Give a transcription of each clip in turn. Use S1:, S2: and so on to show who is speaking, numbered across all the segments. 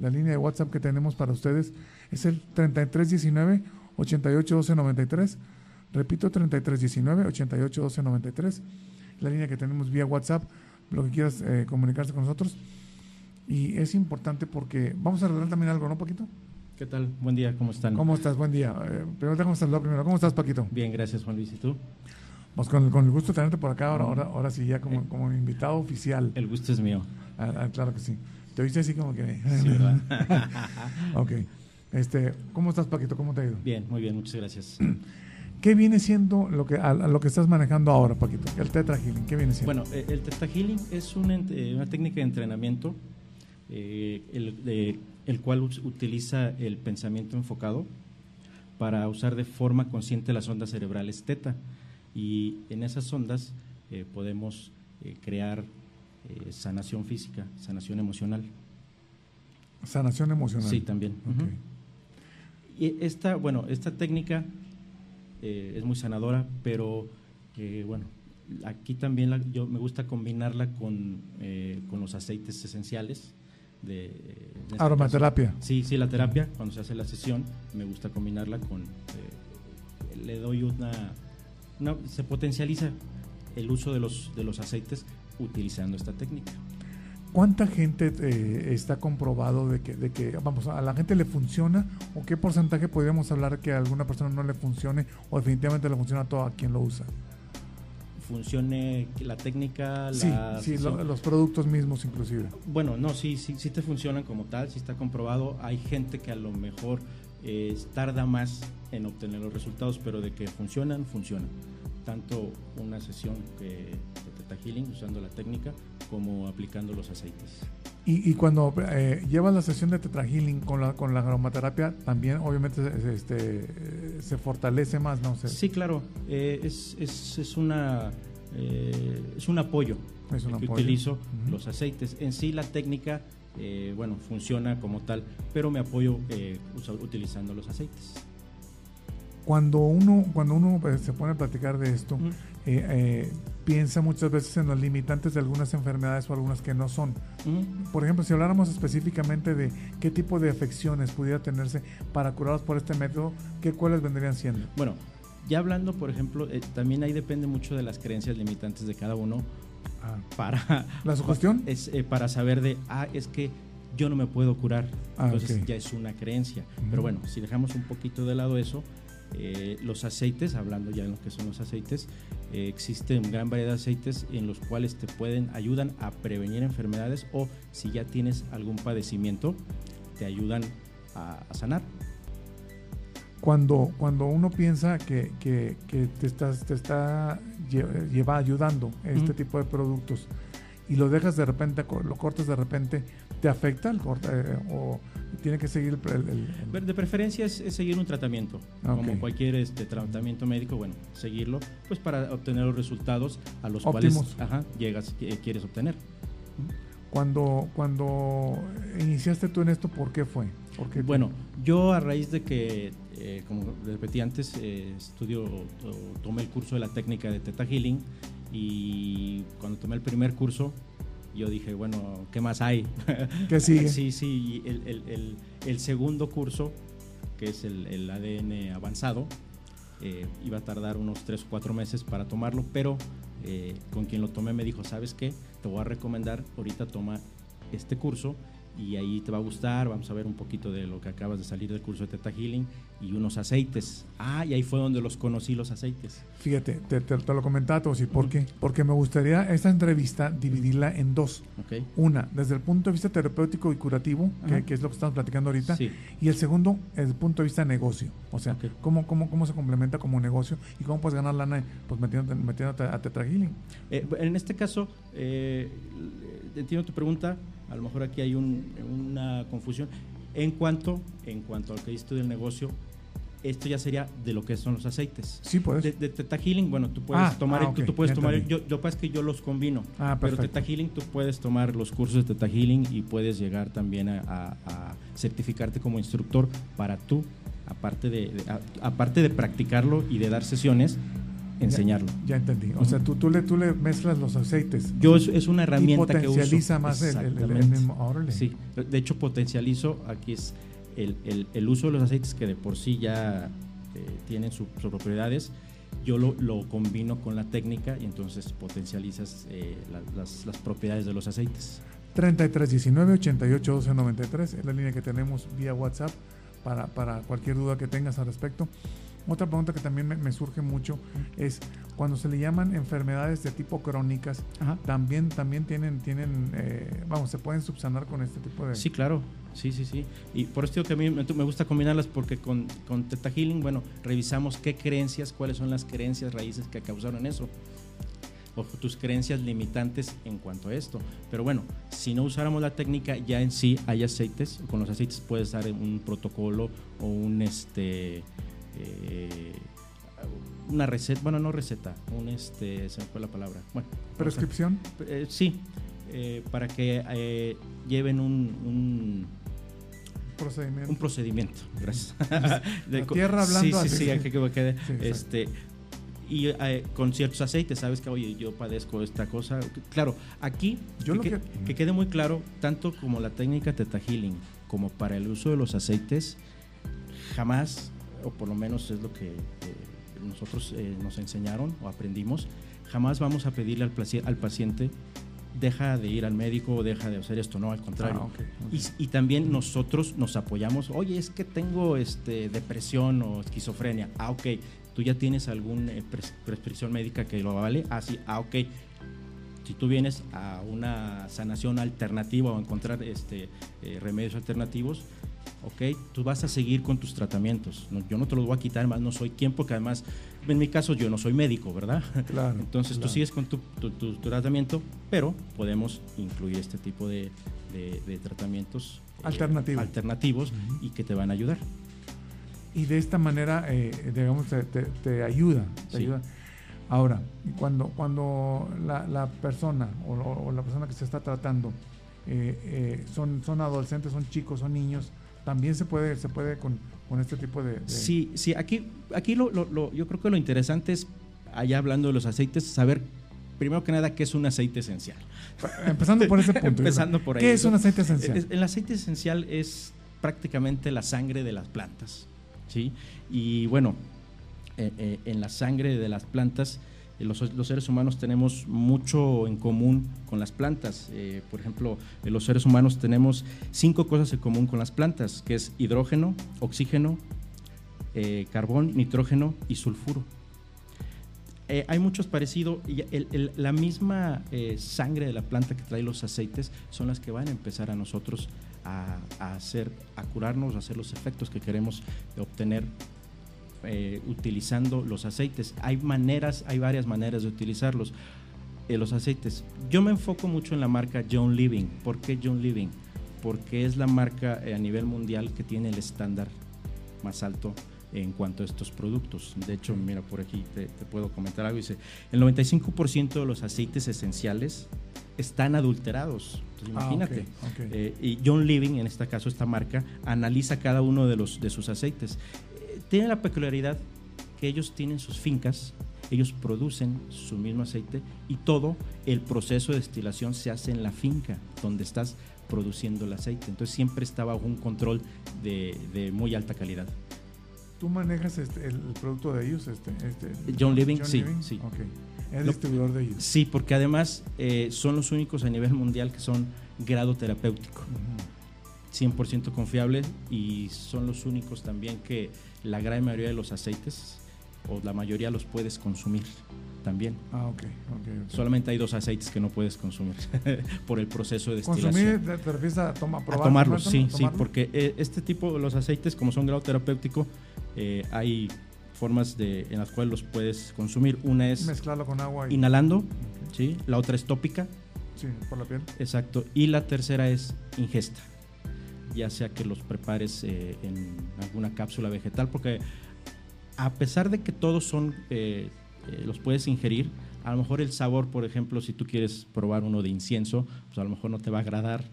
S1: La línea de WhatsApp que tenemos para ustedes es el 3319 881293. Repito, 3319 881293. La línea que tenemos vía WhatsApp, lo que quieras eh, comunicarse con nosotros. Y es importante porque vamos a arreglar también algo, ¿no, Paquito?
S2: ¿Qué tal? Buen día, ¿cómo están?
S1: ¿Cómo estás? Buen día. Eh, primero déjame saludar primero. ¿Cómo estás, Paquito?
S2: Bien, gracias, Juan Luis. ¿Y tú?
S1: Pues con, con el gusto de tenerte por acá, ahora, ahora, ahora sí, ya como, como invitado oficial.
S2: El gusto es mío.
S1: Ah, ah, claro que sí. Te oíste así como que...
S2: Sí, ¿verdad?
S1: ok. Este, ¿Cómo estás, Paquito? ¿Cómo te ha ido?
S2: Bien, muy bien, muchas gracias.
S1: ¿Qué viene siendo lo que, a, a lo que estás manejando ahora, Paquito? El Tetra Healing, ¿qué viene siendo?
S2: Bueno, eh, el Teta Healing es eh, una técnica de entrenamiento eh, el, de- el cual utiliza el pensamiento enfocado para usar de forma consciente las ondas cerebrales teta. Y en esas ondas eh, podemos eh, crear eh, sanación física, sanación emocional.
S1: Sanación emocional.
S2: Sí, también. Y esta, bueno, esta técnica eh, es muy sanadora, pero eh, bueno, aquí también la- yo me gusta combinarla con, con los aceites esenciales. De,
S1: Aromaterapia.
S2: caso- sí, sí, la terapia, cuando se hace la sesión, me gusta combinarla con, le doy una, una- se potencializa el uso de los, de los aceites utilizando esta técnica.
S1: ¿Cuánta gente eh, está comprobado de que, de que, vamos, a la gente le funciona o qué porcentaje podríamos hablar que a alguna persona no le funcione o definitivamente le funciona a todo a quien lo usa?
S2: Funcione la técnica,
S1: Sí,
S2: la
S1: sí, lo- los productos mismos inclusive.
S2: Bueno, no, sí, sí, sí te funcionan como tal, sí está comprobado. Hay gente que a lo mejor eh, tarda más en obtener los resultados, pero de que funcionan, funcionan. Tanto una sesión de Teta Healing usando la técnica como aplicando los aceites.
S1: Y, y cuando eh, llevas la sesión de Tetra Healing con la, con la aromaterapia, también obviamente este, eh, se fortalece más, ¿no?
S2: Sí, claro, eh, es, es, es, una, eh, es un apoyo
S1: Es un
S2: que
S1: apoyo.
S2: utilizo
S1: Ujú.
S2: los aceites. En sí la técnica, eh, bueno, funciona como tal, pero me apoyo eh, utilizando los aceites.
S1: Cuando uno, cuando uno eh, se pone a platicar de esto, eh, eh, piensa muchas veces en los limitantes de algunas enfermedades o algunas que no son. Por ejemplo, si habláramos específicamente de qué tipo de afecciones pudiera tenerse para curarlas por este método, ¿qué cuáles vendrían siendo?
S2: Bueno, ya hablando, por ejemplo, eh, también ahí depende mucho de las creencias limitantes de cada uno para...
S1: ¿La sugestión?
S2: Es eh, para saber de, ah, es que yo no me puedo curar.
S1: Ah,
S2: Entonces ya es una creencia. Pero bueno, si dejamos un poquito de lado eso, eh, los aceites, hablando ya de lo que son los aceites, eh, existen gran variedad de aceites en los cuales te pueden, ayudan a prevenir enfermedades o si ya tienes algún padecimiento, te ayudan a, a sanar.
S1: Cuando, cuando uno piensa que, que- que te, estás, te está lle- lleva ayudando este tipo de productos y lo dejas de repente, lo cortas de repente, ¿te afecta el corte eh, o tiene que seguir el, el- el-
S2: De preferencia es, es seguir un tratamiento,
S1: Ah,
S2: como
S1: ok.
S2: cualquier este, tratamiento médico, bueno, seguirlo, pues para obtener los resultados a los cuales ajá, llegas, eh, quieres obtener.
S1: cuando, cuando iniciaste tú en esto, ¿por qué fue? ¿Por qué?
S2: Bueno, yo a raíz de que, eh, como repetí antes, eh, estudio, o tomé el curso de la técnica de Teta Healing y cuando tomé el primer curso, yo dije, bueno, ¿qué más hay?
S1: ¿Qué sigue?
S2: Sí, sí, el, el- el- el segundo curso, que es el, el ADN avanzado, eh, iba a tardar unos 3 o 4 meses para tomarlo, pero eh, con quien lo tomé me dijo, ¿sabes qué? Te voy a recomendar, ahorita toma este curso y ahí te va a gustar, vamos a ver un poquito de lo que acabas de salir del curso de Teta Healing y unos aceites. Ah, y ahí fue donde los conocí los aceites.
S1: Fíjate, te, te- te lo comentaba, Tosi, ¿por qué? Porque me gustaría esta entrevista dividirla en dos. Una, desde el punto de vista terapéutico y curativo, que, es lo que estamos platicando ahorita,
S2: Sí.
S1: y el segundo, desde el punto de vista negocio. O sea, cómo, cómo, cómo se complementa como negocio y cómo puedes ganar lana pues metiéndote, metiéndote a Tetra Healing.
S2: Eh, en este caso, eh, entiendo tu pregunta, a lo mejor aquí hay un- una confusión. En cuanto, en cuanto al que tú del negocio, esto ya sería de lo que son los aceites.
S1: Sí, puedes.
S2: De, de Teta Healing, bueno, tú puedes
S1: Ah,
S2: tomar,
S1: ah,
S2: tú, puedes tomar, yo, que pasa que yo los combino.
S1: Ah,
S2: pero. Teta Healing, tú puedes tomar los cursos de Teta Healing y puedes llegar también a, a- a certificarte como instructor para tú, aparte de, de- a- aparte de practicarlo y de dar sesiones, enseñarlo.
S1: Ya, entendí. O sea, tú, tú, le, tú le mezclas los aceites.
S2: Yo es, una herramienta
S1: que potencializa más el, el, mismo.
S2: Sí, de hecho potencializo, aquí es el, uso de los aceites que de por sí ya eh, tienen sus propiedades, yo lo, lo, combino con la técnica y entonces potencializas eh, las, las, propiedades de los aceites.
S1: 3319 88 12 93 es la línea que tenemos vía WhatsApp para, para cualquier duda que tengas al respecto. Otra pregunta que también me, surge mucho es cuando se le llaman enfermedades de tipo crónicas, también también tienen tienen eh, vamos se pueden subsanar con este tipo de
S2: sí claro. Sí sí sí. Y por esto que a mí me, gusta combinarlas porque con con Teta Healing bueno revisamos qué creencias cuáles son las creencias raíces que causaron eso o tus creencias limitantes en cuanto a esto. Pero bueno, si no usáramos la técnica, ya en sí hay aceites, con los aceites puedes dar un protocolo o un este eh, una receta, bueno, no receta, un este, se me fue la palabra. Bueno,
S1: prescripción.
S2: Eh, sí, eh, para que lleven un,
S1: procedimiento.
S2: Un procedimiento, gracias.
S1: de, tierra hablando
S2: sí, sí, sí, que, quede, este, y con ciertos aceites, sabes que, oye, yo padezco esta cosa. Claro, aquí, yo que, que, quede muy claro, tanto como la técnica Teta Healing, como para el uso de los aceites, jamás o por lo menos es lo que eh, nosotros eh, nos enseñaron o aprendimos, jamás vamos a pedirle al, al, paciente deja de ir al médico o deja de hacer esto, no, al contrario. Ah, y, también nosotros nos apoyamos, oye, es que tengo este, depresión o esquizofrenia, ah, ok, tú ya tienes alguna eh, prescripción médica que lo vale, ah, sí, ah, ok. Si tú vienes a una sanación alternativa o encontrar este, remedios alternativos, ¿ok? Tú vas a seguir con tus tratamientos. yo no te los voy a quitar, más no soy quien, porque además, en mi caso, yo no soy médico, ¿verdad?
S1: Claro.
S2: Entonces tú sigues con tu, tratamiento, pero podemos incluir este tipo de, tratamientos
S1: eh, alternativos,
S2: y que te van a ayudar.
S1: Y de esta manera, eh, digamos, te, ayuda. Te ayuda. Ahora, cuando, cuando la, persona o, la persona que se está tratando eh, son, son adolescentes, son chicos, son niños, también se puede, se puede con, este tipo de,
S2: Sí, sí, aquí, aquí lo, lo, yo creo que lo interesante es, allá hablando de los aceites, saber primero que nada qué es un aceite esencial.
S1: Empezando por ese punto.
S2: Empezando por ahí.
S1: ¿Qué es un aceite esencial?
S2: El, aceite esencial es prácticamente la sangre de las plantas, ¿sí? Y bueno, eh, eh, en la sangre de las plantas eh, los, seres humanos tenemos mucho en común con las plantas. Eh, por ejemplo, eh, los seres humanos tenemos cinco cosas en común con las plantas, que es hidrógeno, oxígeno, carbón, nitrógeno y sulfuro. hay muchos parecidos. La misma sangre de la planta que trae los aceites son las que van a empezar a nosotros a hacer, a curarnos, a hacer los efectos que queremos obtener eh, utilizando los aceites. Hay maneras, hay varias maneras de utilizarlos, eh, los aceites. Yo me enfoco mucho en la marca John Living. ¿Por qué John Living? Porque es la marca eh, a nivel mundial que tiene el estándar más alto en cuanto a estos productos. De hecho, mira, por aquí te, puedo comentar algo. Dice, el 95% de los aceites esenciales están adulterados. Ah, imagínate. y John Living, en este caso esta marca, analiza cada uno de, los, de sus aceites tiene la peculiaridad que ellos tienen sus fincas, ellos producen su mismo aceite y todo el proceso de destilación se hace en la finca donde estás produciendo el aceite. Entonces siempre está bajo un control de, muy alta calidad.
S1: ¿Tú manejas este, el, producto de ellos? Este, este
S2: John Living, sí, sí.
S1: ¿Es distribuidor de ellos?
S2: Sí, porque además eh, son los únicos a nivel mundial que son grado terapéutico. 100% confiables y son los únicos también que la gran mayoría de los aceites o la mayoría los puedes consumir también.
S1: Ah, ok.
S2: Solamente hay dos aceites que no puedes consumir por el proceso de destilación.
S1: ¿Consumir te refieres a,
S2: tomarlos? Sí, sí, porque eh, este tipo, de los aceites, como son grado terapéutico, eh, hay formas de, en las cuales los puedes consumir. Una es
S1: mezclarlo con agua.
S2: Inhalando, ¿sí? La otra es tópica.
S1: Sí, por la piel.
S2: Exacto. Y la tercera es ingesta ya sea que los prepares eh, en alguna cápsula vegetal, porque a pesar de que todos son, eh, eh, los puedes ingerir, A lo mejor el sabor, por ejemplo, si tú quieres probar uno de incienso, pues a lo mejor no te va a agradar.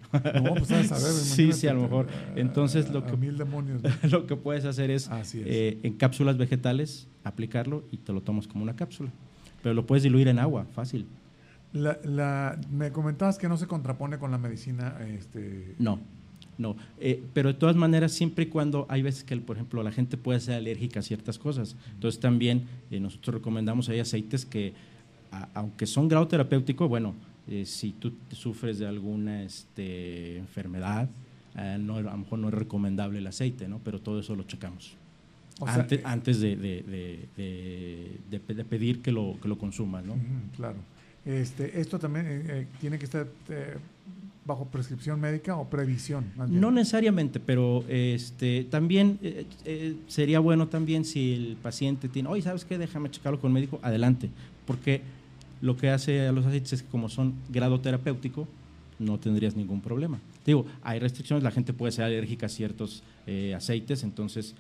S1: No, pues sabes saber.
S2: sí, sí, a lo mejor. Entonces lo que,
S1: mil demonios,
S2: lo que puedes hacer es, en cápsulas vegetales aplicarlo y te lo tomas como una cápsula. Pero lo puedes diluir en agua, fácil.
S1: La, la, me comentabas que no se contrapone con la medicina. Este...
S2: No, no. Eh, pero de todas maneras, siempre y cuando hay veces que, por ejemplo, la gente puede ser alérgica a ciertas cosas. Entonces también eh, nosotros recomendamos, hay aceites que, aunque son grado terapéutico, bueno, eh, si tú sufres de alguna este, enfermedad, no, a lo mejor no es recomendable el aceite, ¿no? pero todo eso lo checamos. antes, antes de, de, de, pedir que lo, que lo consumas. ¿no?
S1: claro. Este, esto también tiene que estar bajo prescripción médica o previsión?
S2: No necesariamente, pero este, también eh, eh, sería bueno también si el paciente tiene, oye, ¿sabes qué? Déjame checarlo con el médico, adelante, porque lo que hace a los aceites es que como son grado terapéutico, no tendrías ningún problema. Digo, hay restricciones, la gente puede ser alérgica a ciertos eh, aceites, entonces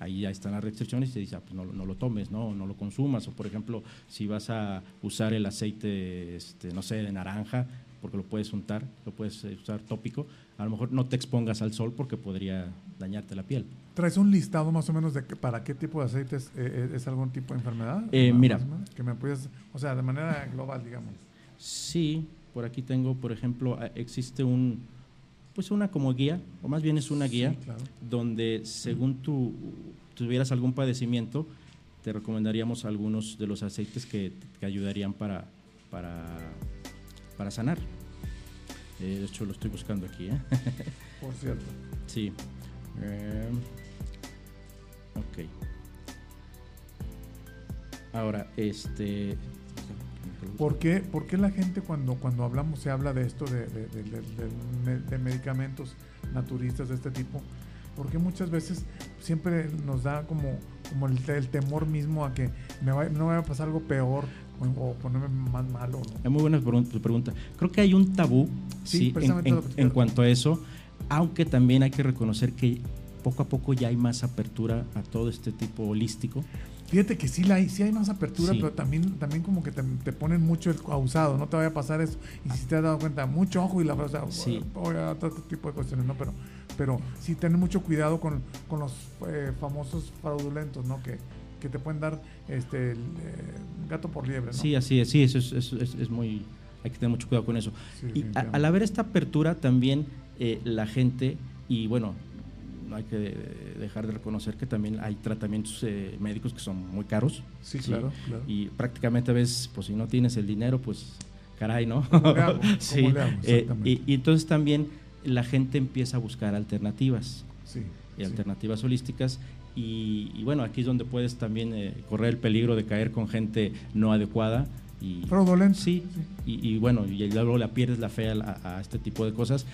S2: ahí ya están las restricciones y te dice, ah, pues no, no, lo tomes, no, no lo consumas. O por ejemplo, si vas a usar el aceite, este, no sé, de naranja, porque lo puedes untar, lo puedes eh, usar tópico, a lo mejor no te expongas al sol porque podría dañarte la piel.
S1: ¿Traes un listado más o menos de para qué tipo de aceites eh, eh, es algún tipo de enfermedad?
S2: mira.
S1: Que me puedes, o sea, de manera global, digamos.
S2: Sí, por aquí tengo, por ejemplo, existe un, pues una como guía, o más bien es una guía, donde según tú tuvieras algún padecimiento, te recomendaríamos algunos de los aceites que, que ayudarían para, para para sanar. Eh, de hecho, lo estoy buscando aquí. ¿eh?
S1: Por cierto.
S2: Sí. Eh, ok. Ahora, este.
S1: ¿Por qué, ¿Por qué, la gente cuando, cuando hablamos, se habla de esto, de, de, de, medicamentos naturistas de este tipo? Porque muchas veces siempre nos da como, como el, temor mismo a que me no me vaya a pasar algo peor o ponerme más malo.
S2: Es muy buena tu pregunta. Creo que hay un tabú sí, en, cuanto a eso, aunque también hay que reconocer que poco a poco ya hay más apertura a todo este tipo holístico.
S1: Fíjate que sí, la hay, sí hay más apertura, pero también, también como que te, ponen mucho el causado, no te vaya a pasar eso. Y si te has dado cuenta, mucho ojo y la verdad, sí. a otro tipo de cuestiones, ¿no? Pero, pero sí tener mucho cuidado con, con los eh, famosos fraudulentos, ¿no? Que, que te pueden dar este el, eh, gato por liebre. ¿no?
S2: Sí, así es, sí, eso es, es, es, muy, hay que tener mucho cuidado con eso. y al haber esta apertura también eh, la gente, y bueno, no hay que dejar de reconocer que también hay tratamientos eh, médicos que son muy caros.
S1: Sí, Claro, claro,
S2: Y prácticamente a veces, pues si no tienes el dinero, pues caray, ¿no?
S1: sí.
S2: y, y, entonces también la gente empieza a buscar alternativas.
S1: Sí,
S2: y alternativas holísticas y, bueno, aquí es donde puedes también eh, correr el peligro de caer con gente no adecuada. Y,
S1: Fraudulenta.
S2: Sí, Y, bueno, y luego la pierdes la fe a, este tipo de cosas.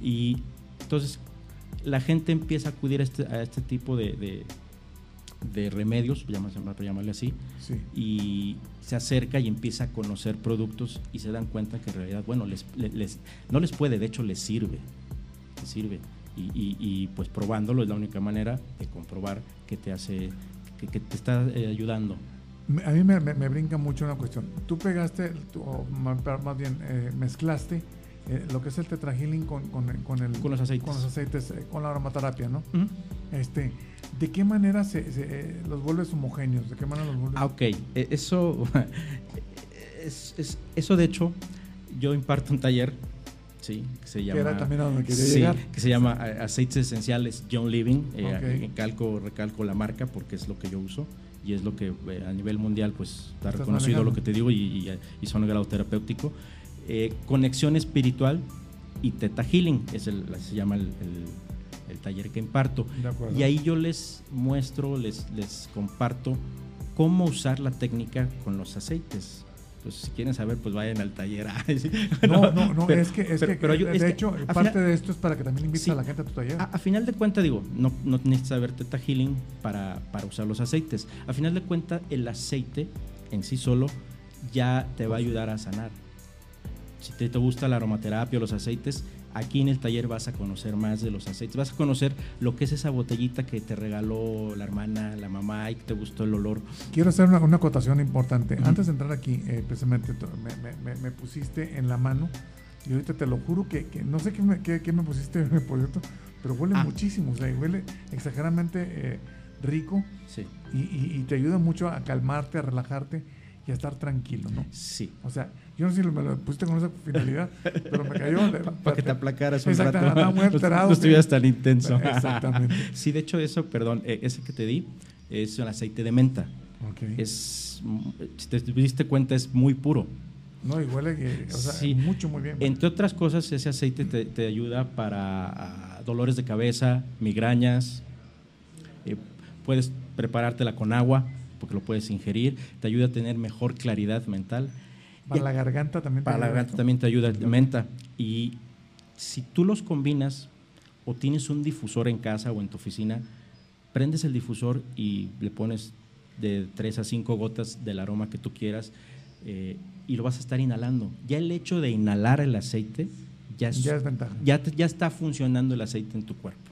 S2: Y entonces la gente empieza a acudir a este, a este tipo de, de, remedios, para llamarle así, y se acerca y empieza a conocer productos y se dan cuenta que en realidad, bueno, les, les, no les puede, de hecho les sirve, les sirve y, pues probándolo es la única manera de comprobar que te hace, que, te está eh, ayudando.
S1: A mí me, brinca mucho una cuestión. Tú pegaste, o más bien eh, mezclaste eh, lo que es el tetrahealing con, con, el,
S2: con los aceites,
S1: con, los aceites, con la aromaterapia, ¿no? este, ¿De qué manera se, los vuelves homogéneos? ¿De qué manera los vuelves?
S2: Ah, ok. E, eso, es, eso de hecho, yo imparto un taller Sí, que se llama. Que se llama eh, Aceites Esenciales John Living. Eh, calco, recalco la marca porque es lo que yo uso y es lo que eh, a nivel mundial pues está reconocido lo que te digo y, y, son grado terapéutico. conexión espiritual y Teta Healing, es el, se llama el, el, taller que imparto. Y ahí yo les muestro, les, les comparto cómo usar la técnica con los aceites pues si quieren saber, pues vayan al taller.
S1: no, no, no, es que, es que de hecho, parte de esto es para que también invites a la gente a tu taller.
S2: A, final de cuentas, digo, no, no necesitas saber Teta Healing para, para usar los aceites. A final de cuentas, el aceite en sí solo ya te va a ayudar a sanar. Si te, te gusta la aromaterapia o los aceites, aquí en el taller vas a conocer más de los aceites, vas a conocer lo que es esa botellita que te regaló la hermana, la mamá y que te gustó el olor.
S1: Quiero hacer una, acotación importante. Antes de entrar aquí, eh, precisamente me, pusiste en la mano y ahorita te lo juro que, no sé qué me, qué, me pusiste, pero huele ah. muchísimo, o sea, huele exageradamente eh, rico
S2: sí.
S1: y, y te ayuda mucho a calmarte, a relajarte y a estar tranquilo, ¿no?
S2: Sí.
S1: O sea, yo no sé si me lo pusiste con esa finalidad, pero me cayó.
S2: Para que te aplacaras un
S1: rato. muy
S2: no, estuvieras tan intenso.
S1: Exactamente.
S2: sí, de hecho, eso, perdón, eh, ese que te di es un aceite de menta.
S1: Okay.
S2: Es, si te diste cuenta, es muy puro.
S1: No, y huele que, o sea, sí. mucho, muy bien.
S2: Entre otras cosas, ese aceite te, te ayuda para ah, dolores de cabeza, migrañas. Eh, puedes preparártela con agua porque lo puedes ingerir, te ayuda a tener mejor claridad mental.
S1: Para la garganta también.
S2: Para la garganta también te ayuda, menta. Y si tú los combinas o tienes un difusor en casa o en tu oficina, prendes el difusor y le pones de 3 a 5 gotas del aroma que tú quieras eh, y lo vas a estar inhalando. Ya el hecho de inhalar el aceite ya es,
S1: ya ventaja.
S2: Ya, ya está funcionando el aceite en tu cuerpo.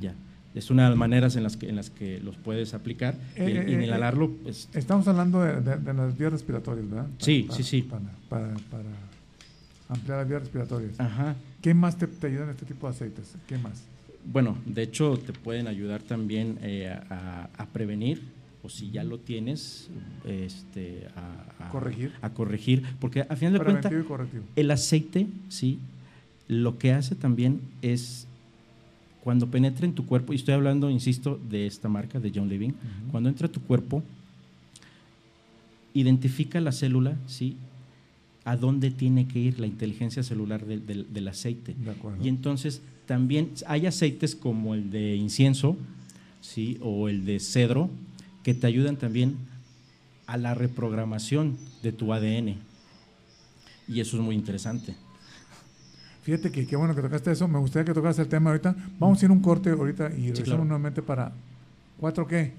S2: Ya es una de las maneras en las que, en las que los puedes aplicar y, eh, eh, inhalarlo. Eh,
S1: pues, estamos hablando de, las vías respiratorias, ¿verdad?
S2: sí, sí, sí.
S1: Para, ampliar las vías respiratorias.
S2: Ajá.
S1: ¿Qué más te, ayudan este tipo de aceites? ¿Qué más?
S2: Bueno, de hecho te pueden ayudar también a, prevenir o si ya lo tienes, este, a,
S1: corregir.
S2: A corregir, porque a final de cuentas el aceite, sí, lo que hace también es cuando penetra en tu cuerpo, y estoy hablando, insisto, de esta marca, de John Living, cuando entra a tu cuerpo, identifica la célula, ¿sí? A dónde tiene que ir la inteligencia celular del, aceite. y entonces también hay aceites como el de incienso, ¿sí? O el de cedro, que te ayudan también a la reprogramación de tu ADN. Y eso es muy interesante.
S1: Fíjate que qué bueno que tocaste eso. Me gustaría que tocaste el tema ahorita. Vamos a ir un corte ahorita y regresamos nuevamente para cuatro qué?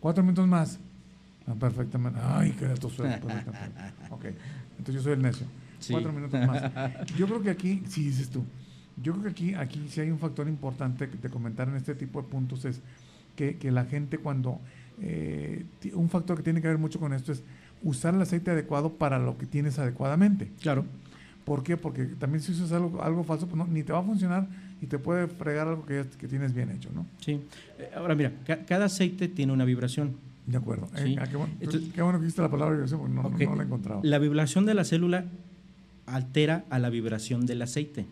S1: Cuatro minutos más. Ah, perfectamente. Ay, qué datos Ok. Entonces yo soy el necio. Cuatro minutos más. Yo creo que aquí, sí dices tú, yo creo que aquí, aquí sí hay un factor importante de comentar en este tipo de puntos es que, que la gente cuando, eh, un factor que tiene que ver mucho con esto es usar el aceite adecuado para lo que tienes adecuadamente.
S2: Claro.
S1: ¿Por qué? Porque también si usas algo, algo falso, pues no, ni te va a funcionar y te puede fregar algo que, que tienes bien hecho, ¿no?
S2: Sí. Eh, ahora mira, cada aceite tiene una vibración.
S1: De acuerdo. Eh, ah, qué, bueno, que hiciste la palabra vibración porque no, la he encontrado.
S2: La vibración de la célula altera a la vibración del aceite.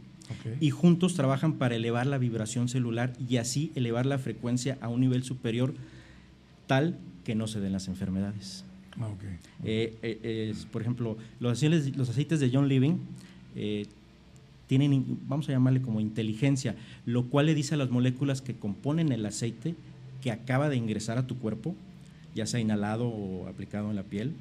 S2: Y juntos trabajan para elevar la vibración celular y así elevar la frecuencia a un nivel superior tal que no se den las enfermedades.
S1: Ah,
S2: eh, por ejemplo, los aceites, los aceites de John Living eh, tienen, vamos a llamarle como inteligencia, lo cual le dice a las moléculas que componen el aceite que acaba de ingresar a tu cuerpo, ya sea inhalado o aplicado en la piel,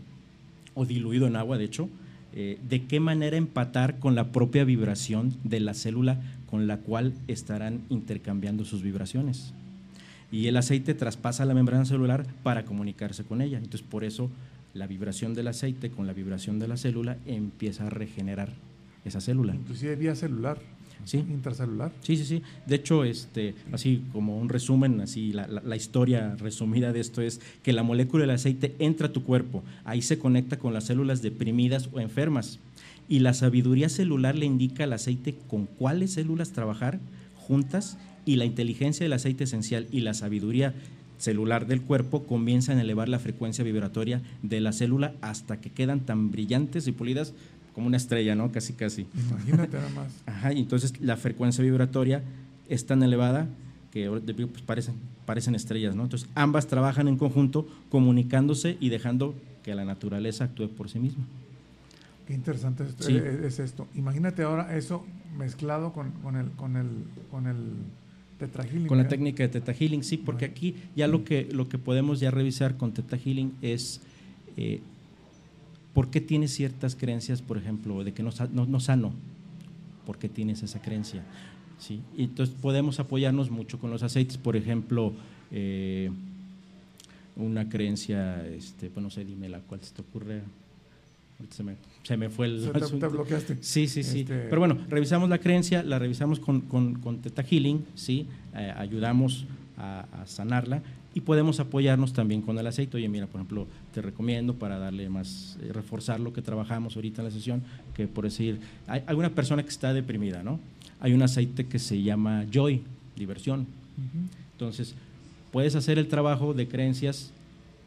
S2: o diluido en agua, de hecho, eh, de qué manera empatar con la propia vibración de la célula con la cual estarán intercambiando sus vibraciones. Y el aceite traspasa la membrana celular para comunicarse con ella. Entonces, por eso la vibración del aceite con la vibración de la célula empieza a regenerar esa célula.
S1: Inclusive vía celular.
S2: Sí.
S1: Intracelular.
S2: Sí, sí, sí. De hecho, este, así como un resumen, así la, la, historia resumida de esto es que la molécula del aceite entra a tu cuerpo, ahí se conecta con las células deprimidas o enfermas y la sabiduría celular le indica al aceite con cuáles células trabajar juntas y la inteligencia del aceite esencial y la sabiduría celular del cuerpo comienzan a elevar la frecuencia vibratoria de la célula hasta que quedan tan brillantes y pulidas como una estrella, ¿no? Casi, casi.
S1: Imagínate nada más.
S2: Ajá, y entonces la frecuencia vibratoria es tan elevada que pues, parecen, parecen estrellas, ¿no? Entonces ambas trabajan en conjunto, comunicándose y dejando que la naturaleza actúe por sí misma.
S1: Qué interesante eh, es, esto. Imagínate ahora eso mezclado con, con, el, con, el, con el Teta Healing,
S2: con la técnica de Teta Healing, sí, porque aquí ya lo que, lo que podemos ya revisar con Teta Healing es eh, ¿Por qué tienes ciertas creencias, por ejemplo, de que no, no, sano? ¿Por qué tienes esa creencia? ¿Sí? entonces podemos apoyarnos mucho con los aceites, por ejemplo, eh, una creencia, este, pues no sé, dime la cuál se te ocurre. Se me, se me fue el
S1: Se te- te bloqueaste.
S2: Sí, sí, sí.
S1: Este-
S2: Pero bueno, revisamos la creencia, la revisamos con, con, con Teta Healing, ¿sí? Eh, ayudamos a, a sanarla y podemos apoyarnos también con el aceite. Oye, mira, por ejemplo, te recomiendo para darle más, eh, reforzar lo que trabajamos ahorita en la sesión, que por decir, hay alguna persona que está deprimida, ¿no? Hay un aceite que se llama Joy, diversión.
S1: Ujú.
S2: Entonces, puedes hacer el trabajo de creencias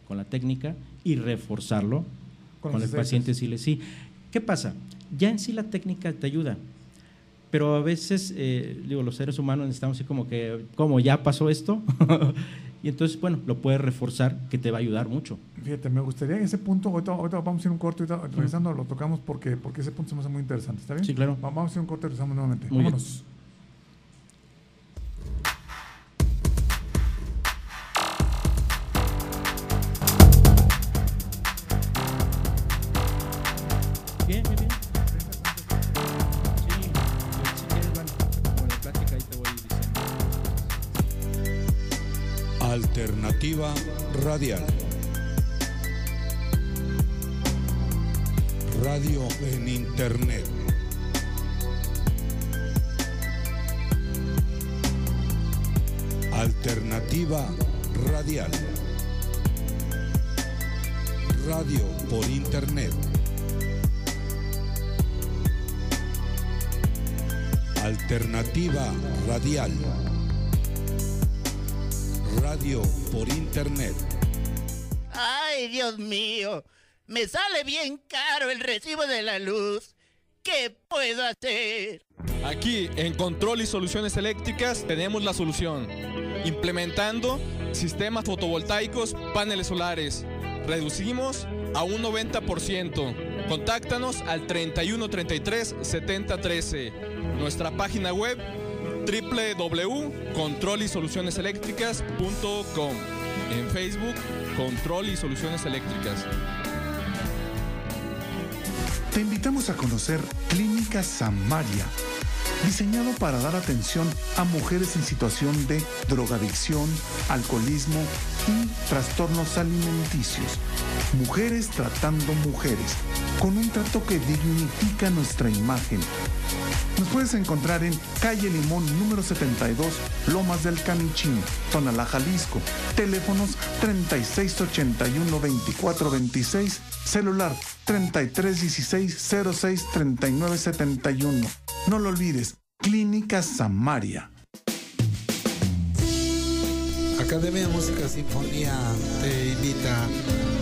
S2: con la técnica y reforzarlo
S1: Con
S2: con, el
S1: aceites.
S2: paciente si le sí. ¿Qué pasa? Ya en sí la técnica te ayuda, pero a veces, eh, digo, los seres humanos necesitamos así como que, ¿cómo ya pasó esto? y entonces, bueno, lo puedes reforzar, que te va a ayudar mucho.
S1: Fíjate, me gustaría ese punto, ahorita, ahorita vamos a ir un corte, ahorita regresando lo tocamos porque, porque ese punto se me hace muy interesante, ¿está bien?
S2: Sí, claro.
S1: Va- Vamos a ir un corte regresamos nuevamente.
S2: Muy.
S1: Vámonos.
S2: Bien,
S3: Radial. Radio en Internet. Alternativa Radial. Radio por Internet. Alternativa Radial. Radio por Internet.
S4: Dios mío, me sale bien caro el recibo de la luz. ¿Qué puedo hacer?
S5: Aquí en Control y Soluciones Eléctricas tenemos la solución. Implementando sistemas fotovoltaicos, paneles solares. Reducimos a un 90%. Contáctanos al 3133 7013. Nuestra página web www.controlisolucioneseléctricas.com. En Facebook, Control y Soluciones Eléctricas.
S6: Te invitamos a conocer Clínica Samaria, diseñado para dar atención a mujeres en situación de drogadicción, alcoholismo y trastornos alimenticios. Mujeres tratando mujeres, con un trato que dignifica nuestra imagen. Nos puedes encontrar en Calle Limón número 72, Lomas del Camichín, Tonalá, Jalisco. Teléfonos 3681-2426, celular 3316-063971. No lo olvides, Clínica Samaria.
S7: Academia de Música Sinfonía te invita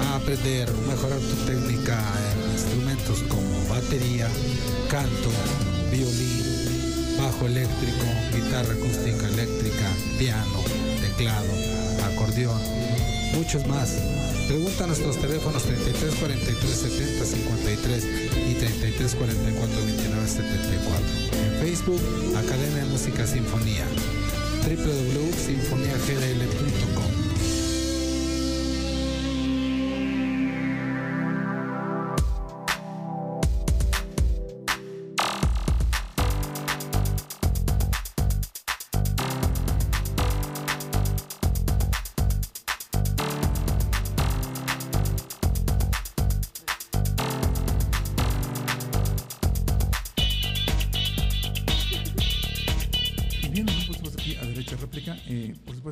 S7: a aprender, mejorar tu técnica en instrumentos como batería, canto, violín, bajo eléctrico, guitarra acústica eléctrica, piano, teclado, acordeón, muchos más. Pregunta a nuestros teléfonos 33 43 70 53 y 33 44 29 74. En Facebook, Academia de Música Sinfonía www.sinfoniagdl.com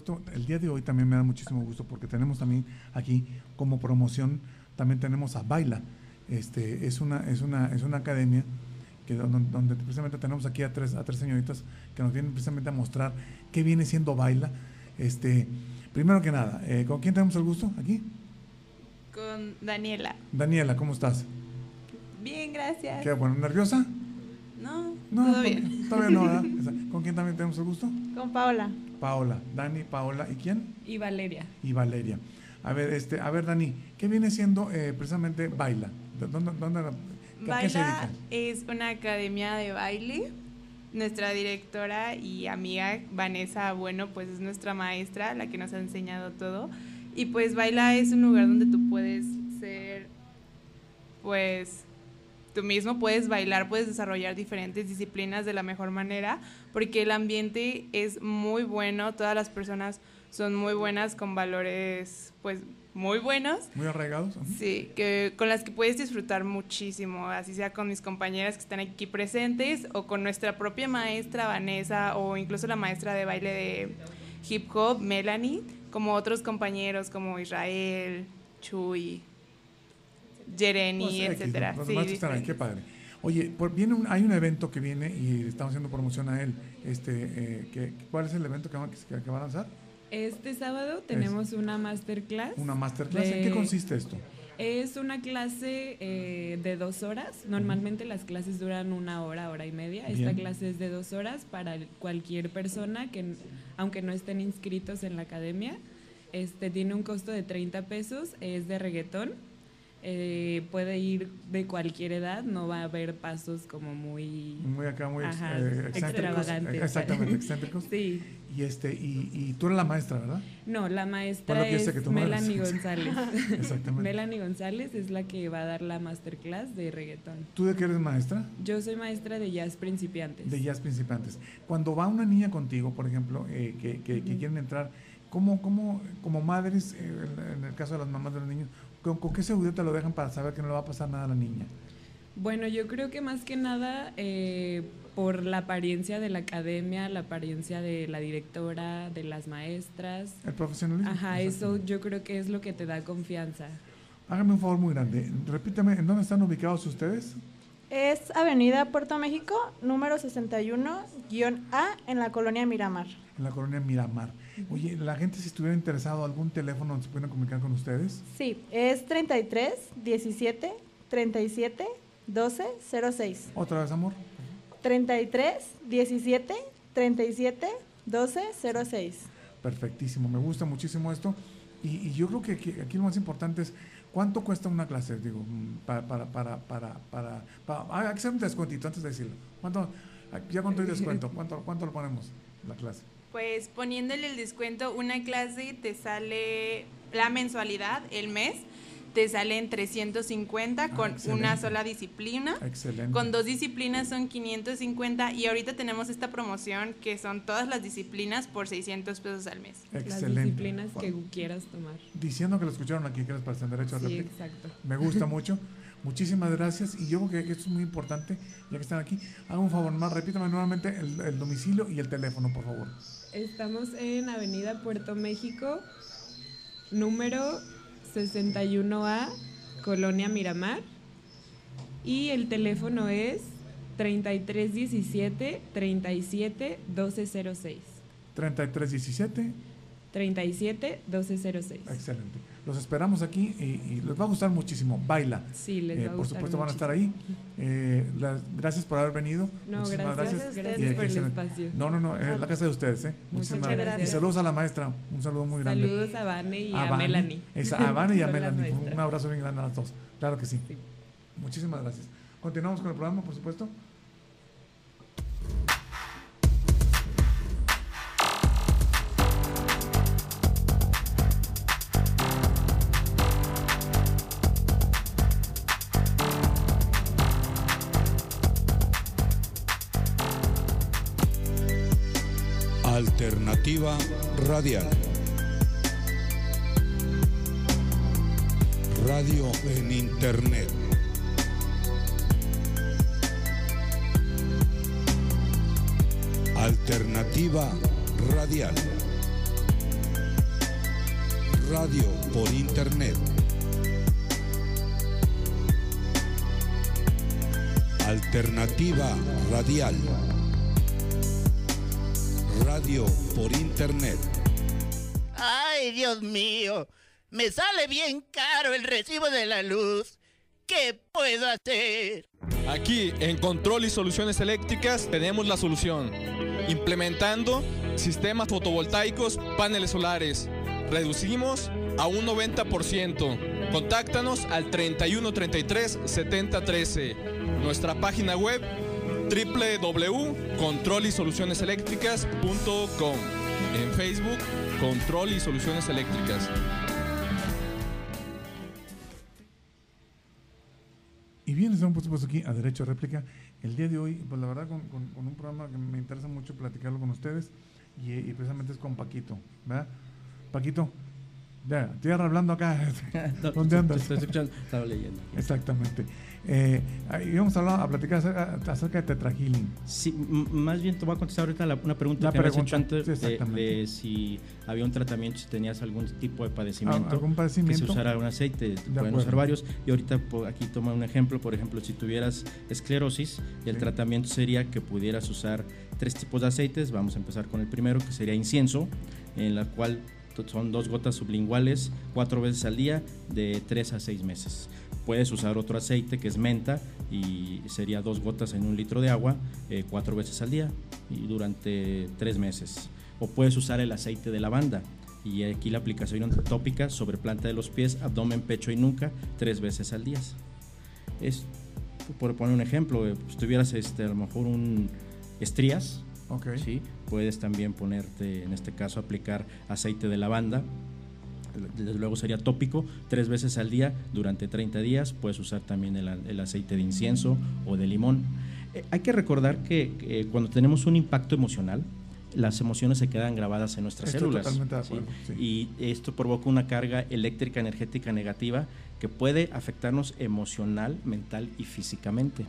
S1: supuesto, el día de hoy también me da muchísimo gusto porque tenemos también aquí como promoción, también tenemos a Baila. Este, es, una, es, una, es una academia que donde, donde precisamente tenemos aquí a tres, a tres señoritas que nos vienen precisamente a mostrar qué viene siendo Baila. Este, primero que nada, eh, ¿con quién tenemos el gusto aquí?
S8: Con Daniela.
S1: Daniela, ¿cómo estás?
S8: Bien, gracias.
S1: ¿Qué bueno? ¿Nerviosa?
S8: No,
S1: No,
S8: todo
S1: to-
S8: bien.
S1: todavía no, ¿verdad? ¿Con quién también tenemos el gusto?
S8: Con Paola.
S1: Paola, Dani, Paola, ¿y quién?
S8: Y Valeria.
S1: y Valeria. A ver, este, a ver, Dani, ¿qué viene siendo eh, precisamente Baila? ¿De ¿Dónde, dónde, ¿A qué se
S8: Baila
S1: dedica?
S8: es una academia de baile. Nuestra directora y amiga Vanessa Bueno, pues es nuestra maestra, la que nos ha enseñado todo. Y pues Baila es un lugar donde tú puedes ser, pues, tú mismo puedes bailar, puedes desarrollar diferentes disciplinas de la mejor manera, porque el ambiente es muy bueno, todas las personas son muy buenas con valores, pues, muy buenos.
S1: Muy arraigados.
S8: Sí, que con las que puedes disfrutar muchísimo, así sea con mis compañeras que están aquí presentes o con nuestra propia maestra Vanessa o incluso la maestra de baile de hip hop Melanie, como otros compañeros como Israel, Chuy, Jeremy,
S1: Pues,
S8: etcétera.
S1: Los
S8: Sí,
S1: demás están ahí, qué padre. Oye, por- viene un- hay un evento que viene y estamos haciendo promoción a él. Este, eh, que, ¿Cuál es el evento que va, que, que va a lanzar?
S9: Este sábado tenemos una masterclass.
S1: Una masterclass. ¿En
S9: de-
S1: qué consiste esto?
S9: Es una clase eh, de dos horas. Normalmente las clases duran una hora, hora y media. Esta
S1: Bien.
S9: clase es de dos horas para cualquier persona que, aunque no estén inscritos en la academia, este tiene un costo de 30 pesos. Es de reggaetón. Eh, puede ir de cualquier edad. No va a haber pasos como muy
S1: Muy acá, muy
S9: Ajá,
S1: eh,
S9: extravagantes.
S1: Exactamente, excéntricos.
S9: Sí.
S1: Y, este, y, y tú eres la maestra, ¿verdad?
S9: No, la maestra es
S1: que eres.
S9: Melanie González.
S1: Exactamente.
S9: Melanie González es la que va a dar la masterclass de reggaetón.
S1: ¿Tú de qué eres maestra?
S9: Yo soy maestra de jazz principiantes.
S1: De jazz principiantes. Cuando va una niña contigo, por ejemplo, eh, que, que- quieren entrar, ¿cómo, cómo, como madres, en el caso de las mamás de los niños, ¿con, con qué seguridad te lo dejan para saber que no le va a pasar nada a la niña?
S9: Bueno, yo creo que más que nada eh, por la apariencia de la academia, la apariencia de la directora, de las maestras.
S1: El profesionalismo.
S9: Ajá, eso yo creo que es lo que te da confianza.
S1: Hágame un favor muy grande. Repítame, ¿en dónde están ubicados ustedes?
S10: Es Avenida Puerto México, número 61-A, en la colonia Miramar.
S1: En la colonia Miramar. Oye, la gente si estuviera interesado, ¿algún teléfono donde se pueden comunicar con ustedes?
S10: Sí, es 33 17 37 12 06.
S1: Otra vez, amor.
S10: 33 17 37 12 06.
S1: Perfectísimo, me gusta muchísimo esto. Y, y yo creo que aquí, aquí lo más importante es cuánto cuesta una clase, digo, mm, para, para, para, para, para, para- ah, hay que hacer un descuentito antes de decirlo. ¿Cuánto, ya cuánto hay descuento? ¿Cuánto, ¿Cuánto lo ponemos la clase?
S8: Pues poniéndole el descuento, una clase te sale la mensualidad, el mes, te sale en 350 con una sola disciplina.
S1: Excelente.
S8: Con dos disciplinas son 550 y ahorita tenemos esta promoción que son todas las disciplinas por 600 pesos al mes.
S9: Las
S1: Excelente.
S9: disciplinas que quieras tomar.
S1: Diciendo que lo escucharon aquí, que les parece derecho a
S9: Sí, exacto.
S1: Me gusta mucho. Muchísimas gracias. Y yo creo que esto es muy importante, ya que están aquí. Hagan un favor más, repítame nuevamente el, el domicilio y el teléfono, por favor.
S9: Estamos en Avenida Puerto México, número 61A, Colonia Miramar. Y el teléfono es 3317 37 1206.
S1: 3317.
S9: 37 1206.
S1: Excelente. Los esperamos aquí y, y les va a gustar muchísimo. Baila.
S9: Sí, les
S1: Eh,
S9: va a
S1: Por supuesto van a estar ahí. Eh, las- gracias por haber venido.
S9: No,
S1: Muchísimas
S9: gracias,
S1: gracias.
S9: gracias
S1: Y,
S9: por el espacio.
S1: No, no, no, es la casa de ustedes. ¿eh? Muchísimas
S9: gracias.
S1: Y saludos a la maestra. Un saludo muy grande.
S9: Saludos a Vane y a,
S1: Vane.
S9: Melanie.
S1: Esa- a Vane y a Melanie. Un abrazo bien grande a las dos. Claro que sí. Muchísimas gracias. Continuamos con el programa, por supuesto.
S3: Alternativa Radial. Radio en Internet. Alternativa Radial. Radio por Internet. Alternativa Radial. Radio por Internet.
S4: Ay, Dios mío, me sale bien caro el recibo de la luz. ¿Qué puedo hacer?
S5: Aquí en Control y Soluciones Eléctricas tenemos la solución. Implementando sistemas fotovoltaicos, paneles solares. Reducimos a un 90%. Contáctanos al 3133 7013. Nuestra página web www.controlisolucioneseléctricas.com. En Facebook, Control y Soluciones Eléctricas.
S1: Y bien, estamos por supuesto aquí a Derecho a Réplica. El día de hoy, pues la verdad, con, con- con un programa que me interesa mucho platicarlo con ustedes y, y precisamente es con Paquito, ¿verdad? Paquito, Ya, tierra hablando acá. ¿Dónde andas?
S2: estoy escuchando, estaba leyendo.
S1: Exactamente. Eh, ahí vamos a, hablar, a platicar acerca, acerca de tetrahealing.
S2: Sí, más bien te voy a contestar ahorita la- una pregunta
S1: La
S2: que me has
S1: pregunta,
S2: hecho antes
S1: sí,
S2: de, si había un tratamiento, si tenías algún tipo de padecimiento,
S1: ¿Algún
S2: que
S1: padecimiento?
S2: se usara un aceite, pueden usar varios. Y ahorita aquí toma un ejemplo, por ejemplo, si tuvieras esclerosis, el
S1: Sí.
S2: tratamiento sería que pudieras usar tres tipos de aceites. Vamos a empezar con el primero, que sería incienso, en la cual son dos gotas sublinguales cuatro veces al día de tres a seis meses. Puedes usar otro aceite que es menta y sería dos gotas en un litro de agua eh, cuatro veces al día y durante tres meses. O puedes usar el aceite de lavanda y aquí la aplicación tópica sobre planta de los pies, abdomen, pecho y nuca tres veces al día. Es, por poner un ejemplo, eh, si tuvieras este, a lo mejor un estrías,
S1: Ok.
S2: ¿sí? puedes también ponerte, en este caso, aplicar aceite de lavanda. Desde luego sería tópico, tres veces al día durante 30 días. Puedes usar también el, el aceite de incienso o de limón. Eh, hay que recordar que eh, cuando tenemos un impacto emocional, las emociones se quedan grabadas en nuestras
S1: Estoy
S2: células.
S1: totalmente de acuerdo, sí.
S2: Y esto provoca una carga eléctrica energética negativa que puede afectarnos emocional, mental y físicamente.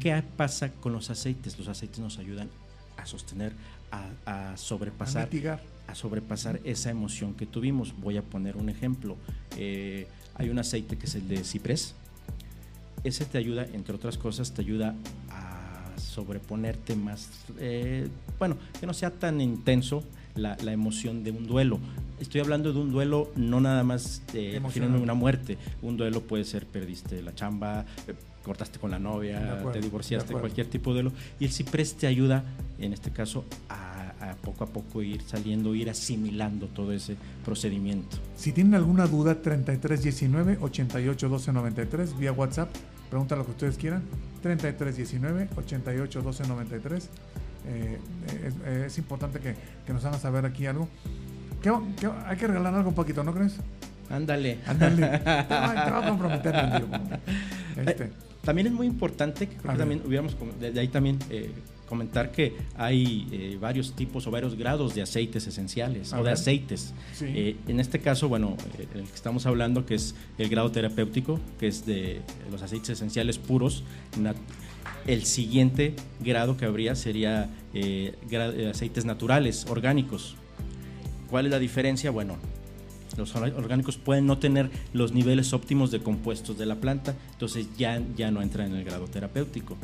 S2: ¿Qué pasa con los aceites? Los aceites nos ayudan a sostener, a, a sobrepasar,
S1: A mitigar.
S2: A sobrepasar esa emoción que tuvimos. Voy a poner un ejemplo. Eh, hay un aceite que es el de ciprés. Ese te ayuda, entre otras cosas, te ayuda a sobreponerte más, eh, bueno, que no sea tan intenso la, la emoción de un duelo. Estoy hablando de un duelo no nada más
S1: Emocional.
S2: una muerte. Un duelo puede ser perdiste la chamba, eh, cortaste con la novia,
S1: acuerdo,
S2: te divorciaste, cualquier tipo de duelo. Y el ciprés te ayuda, en este caso, a, a poco a poco ir saliendo, ir asimilando todo ese procedimiento.
S1: Si tienen alguna duda, 3319 881293 vía WhatsApp. Pregunta lo que ustedes quieran. 3319 881293. Eh, es, es importante que, que nos hagan saber aquí algo. ¿Qué, qué- hay que regalar algo un poquito, ¿no crees?
S2: Ándale.
S1: Ándale. Te va, te va a comprometer, mendigo. Este,
S2: Eh, También es muy importante que creo también hubiéramos com- de de ahí también eh, comentar que hay eh, varios tipos o varios grados de aceites esenciales
S1: A
S2: o de aceites.
S1: Sí.
S2: Eh, en este caso, bueno, eh, el que estamos hablando que es el grado terapéutico, que es de los aceites esenciales puros. el siguiente grado que habría sería eh, aceites naturales, orgánicos. ¿Cuál es la diferencia? Bueno, los or- orgánicos pueden no tener los niveles óptimos de compuestos de la planta, entonces ya, ya no entran en el grado terapéutico.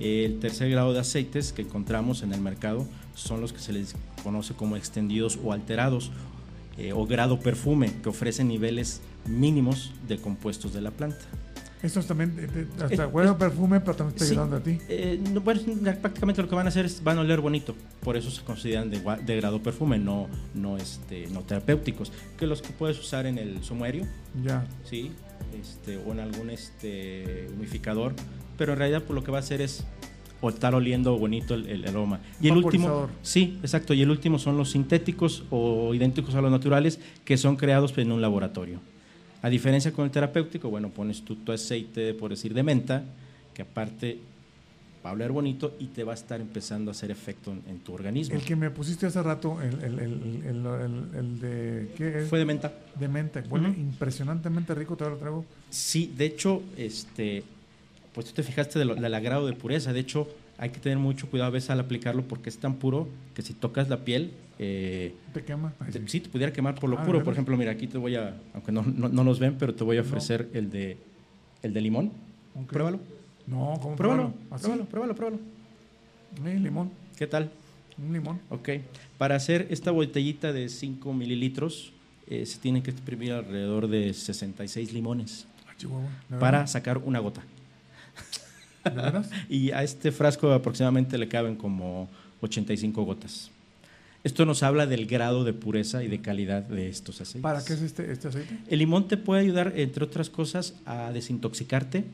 S2: El tercer grado de aceites que encontramos en el mercado son los que se les conoce como extendidos o alterados, eh, o grado perfume, que ofrecen niveles mínimos de compuestos de la planta.
S1: Estos también, eh, eh, hasta
S2: Es-
S1: huele a
S2: es-
S1: perfume, pero también
S2: Sí.
S1: ayudando a ti.
S2: Eh, no, bueno, prácticamente lo que van a hacer es van a oler bonito, por eso se consideran de, grado perfume, no, no, este, no terapéuticos, que los que puedes usar en el sumerio,
S1: Ya.
S2: sí, este, o en algún este, humificador, pero en realidad pues, lo que va a hacer es o estar oliendo bonito el, el aroma. Y el último, sí, exacto, y el último son los sintéticos o idénticos a los naturales que son creados en un laboratorio. A diferencia con el terapéutico, bueno, pones tú tu aceite, por decir, de menta, que aparte va a oler bonito y te va a estar empezando a hacer efecto en, en tu organismo.
S1: El que me pusiste hace rato, el, el, el, el, el- el de. ¿Qué es?
S2: Fue de menta.
S1: De menta. Huele
S2: Ujú.
S1: impresionantemente rico, te lo traigo.
S2: Sí, de hecho, este, pues tú te fijaste de lo- del agrado de pureza. De hecho, hay que tener mucho cuidado a veces al aplicarlo porque es tan puro que si tocas la piel, eh,
S1: Te quema. Ay,
S2: te-
S1: sí.
S2: sí, te pudiera quemar por lo
S1: Ah,
S2: puro.
S1: ¿de
S2: Por ejemplo, mira, aquí te voy a, aunque no, no, no nos ven, pero te voy a
S1: No.
S2: ofrecer el de, el de limón.
S1: Ok.
S2: Pruébalo.
S1: No, ¿cómo
S2: Pruébalo,
S1: ¿Así?
S2: pruébalo, pruébalo, pruébalo.
S1: Eh, limón.
S2: ¿Qué tal?
S1: Un limón.
S2: Ok. Para hacer esta botellita de 5 mililitros, eh, se tienen que exprimir alrededor de 66 limones
S1: Ah, Chihuahua. ¿De
S2: para sacar una gota.
S1: ¿De veras?
S2: Y a este frasco aproximadamente le caben como 85 gotas. Esto nos habla del grado de pureza y de calidad de estos aceites.
S1: ¿Para qué es este, este aceite?
S2: El limón te puede ayudar, entre otras cosas, a desintoxicarte.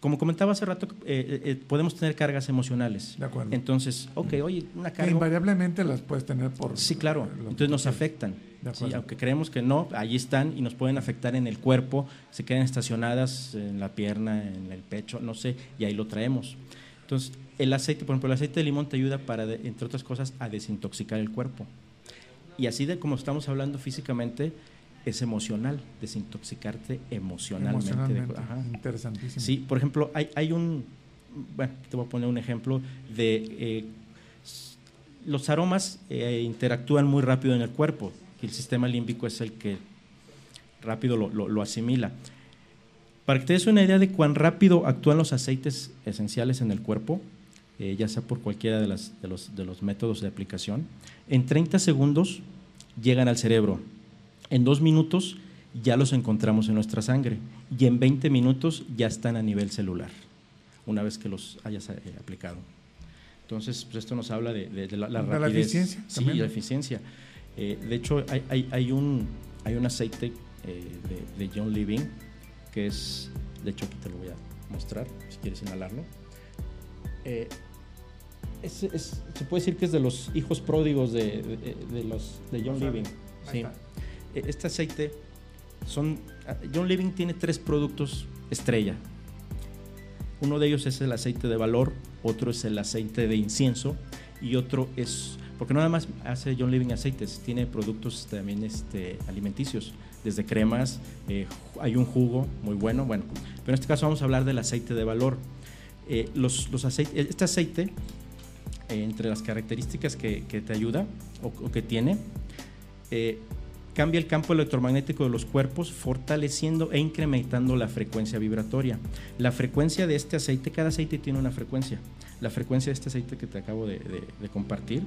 S2: Como comentaba hace rato, eh, eh, podemos tener cargas emocionales.
S1: De acuerdo.
S2: Entonces, ok, oye, una carga.
S1: invariablemente las puedes tener por.
S2: Sí, claro. Entonces nos afectan.
S1: De
S2: Sí,
S1: acuerdo.
S2: aunque creemos que no, allí están y nos pueden afectar en el cuerpo, se quedan estacionadas en la pierna, en el pecho, no sé, y ahí lo traemos. Entonces, el aceite, por ejemplo, el aceite de limón te ayuda para, entre otras cosas, a desintoxicar el cuerpo. Y así de como estamos hablando físicamente, es emocional, desintoxicarte emocionalmente. de-
S1: Emocionalmente.
S2: ajá.
S1: Interesantísimo.
S2: Sí, por ejemplo, hay, hay un, bueno, te voy a poner un ejemplo de eh, los aromas eh, interactúan muy rápido en el cuerpo, y el sistema límbico es el que rápido lo, lo- lo asimila. Para que te des una idea de cuán rápido actúan los aceites esenciales en el cuerpo, eh, ya sea por cualquiera de, las- de los, de los métodos de aplicación, en 30 segundos llegan al cerebro. En dos minutos ya los encontramos en nuestra sangre y en 20 minutos ya están a nivel celular, una vez que los hayas eh, aplicado. Entonces, pues esto nos habla de, de- de la, la
S1: De la
S2: rapidez.
S1: eficiencia
S2: Sí,
S1: también.
S2: la eficiencia. Eh, de hecho, hay, hay- hay un, hay un aceite eh, de, de John Living que es, de hecho aquí te lo voy a mostrar, si quieres inhalarlo. Eh, es- es- se puede decir que es de los hijos pródigos de, de- de los, de John Living.
S1: Ahí
S2: Sí.
S1: está.
S2: Eh, Este aceite son. ah, John Living tiene tres productos estrella. Uno de ellos es el aceite de valor, otro es el aceite de incienso y otro es. Porque no nada más hace John Living aceites, tiene productos también este, alimenticios, desde cremas, eh, hay un jugo muy bueno. Bueno, pero en este caso vamos a hablar del aceite de valor. Eh, los, los aceite- este aceite, eh, entre las características que, te ayuda o, o que tiene, eh, cambia el campo electromagnético de los cuerpos, fortaleciendo e incrementando la frecuencia vibratoria. La frecuencia de este aceite, cada aceite tiene una frecuencia. La frecuencia de este aceite que te acabo de, de- de compartir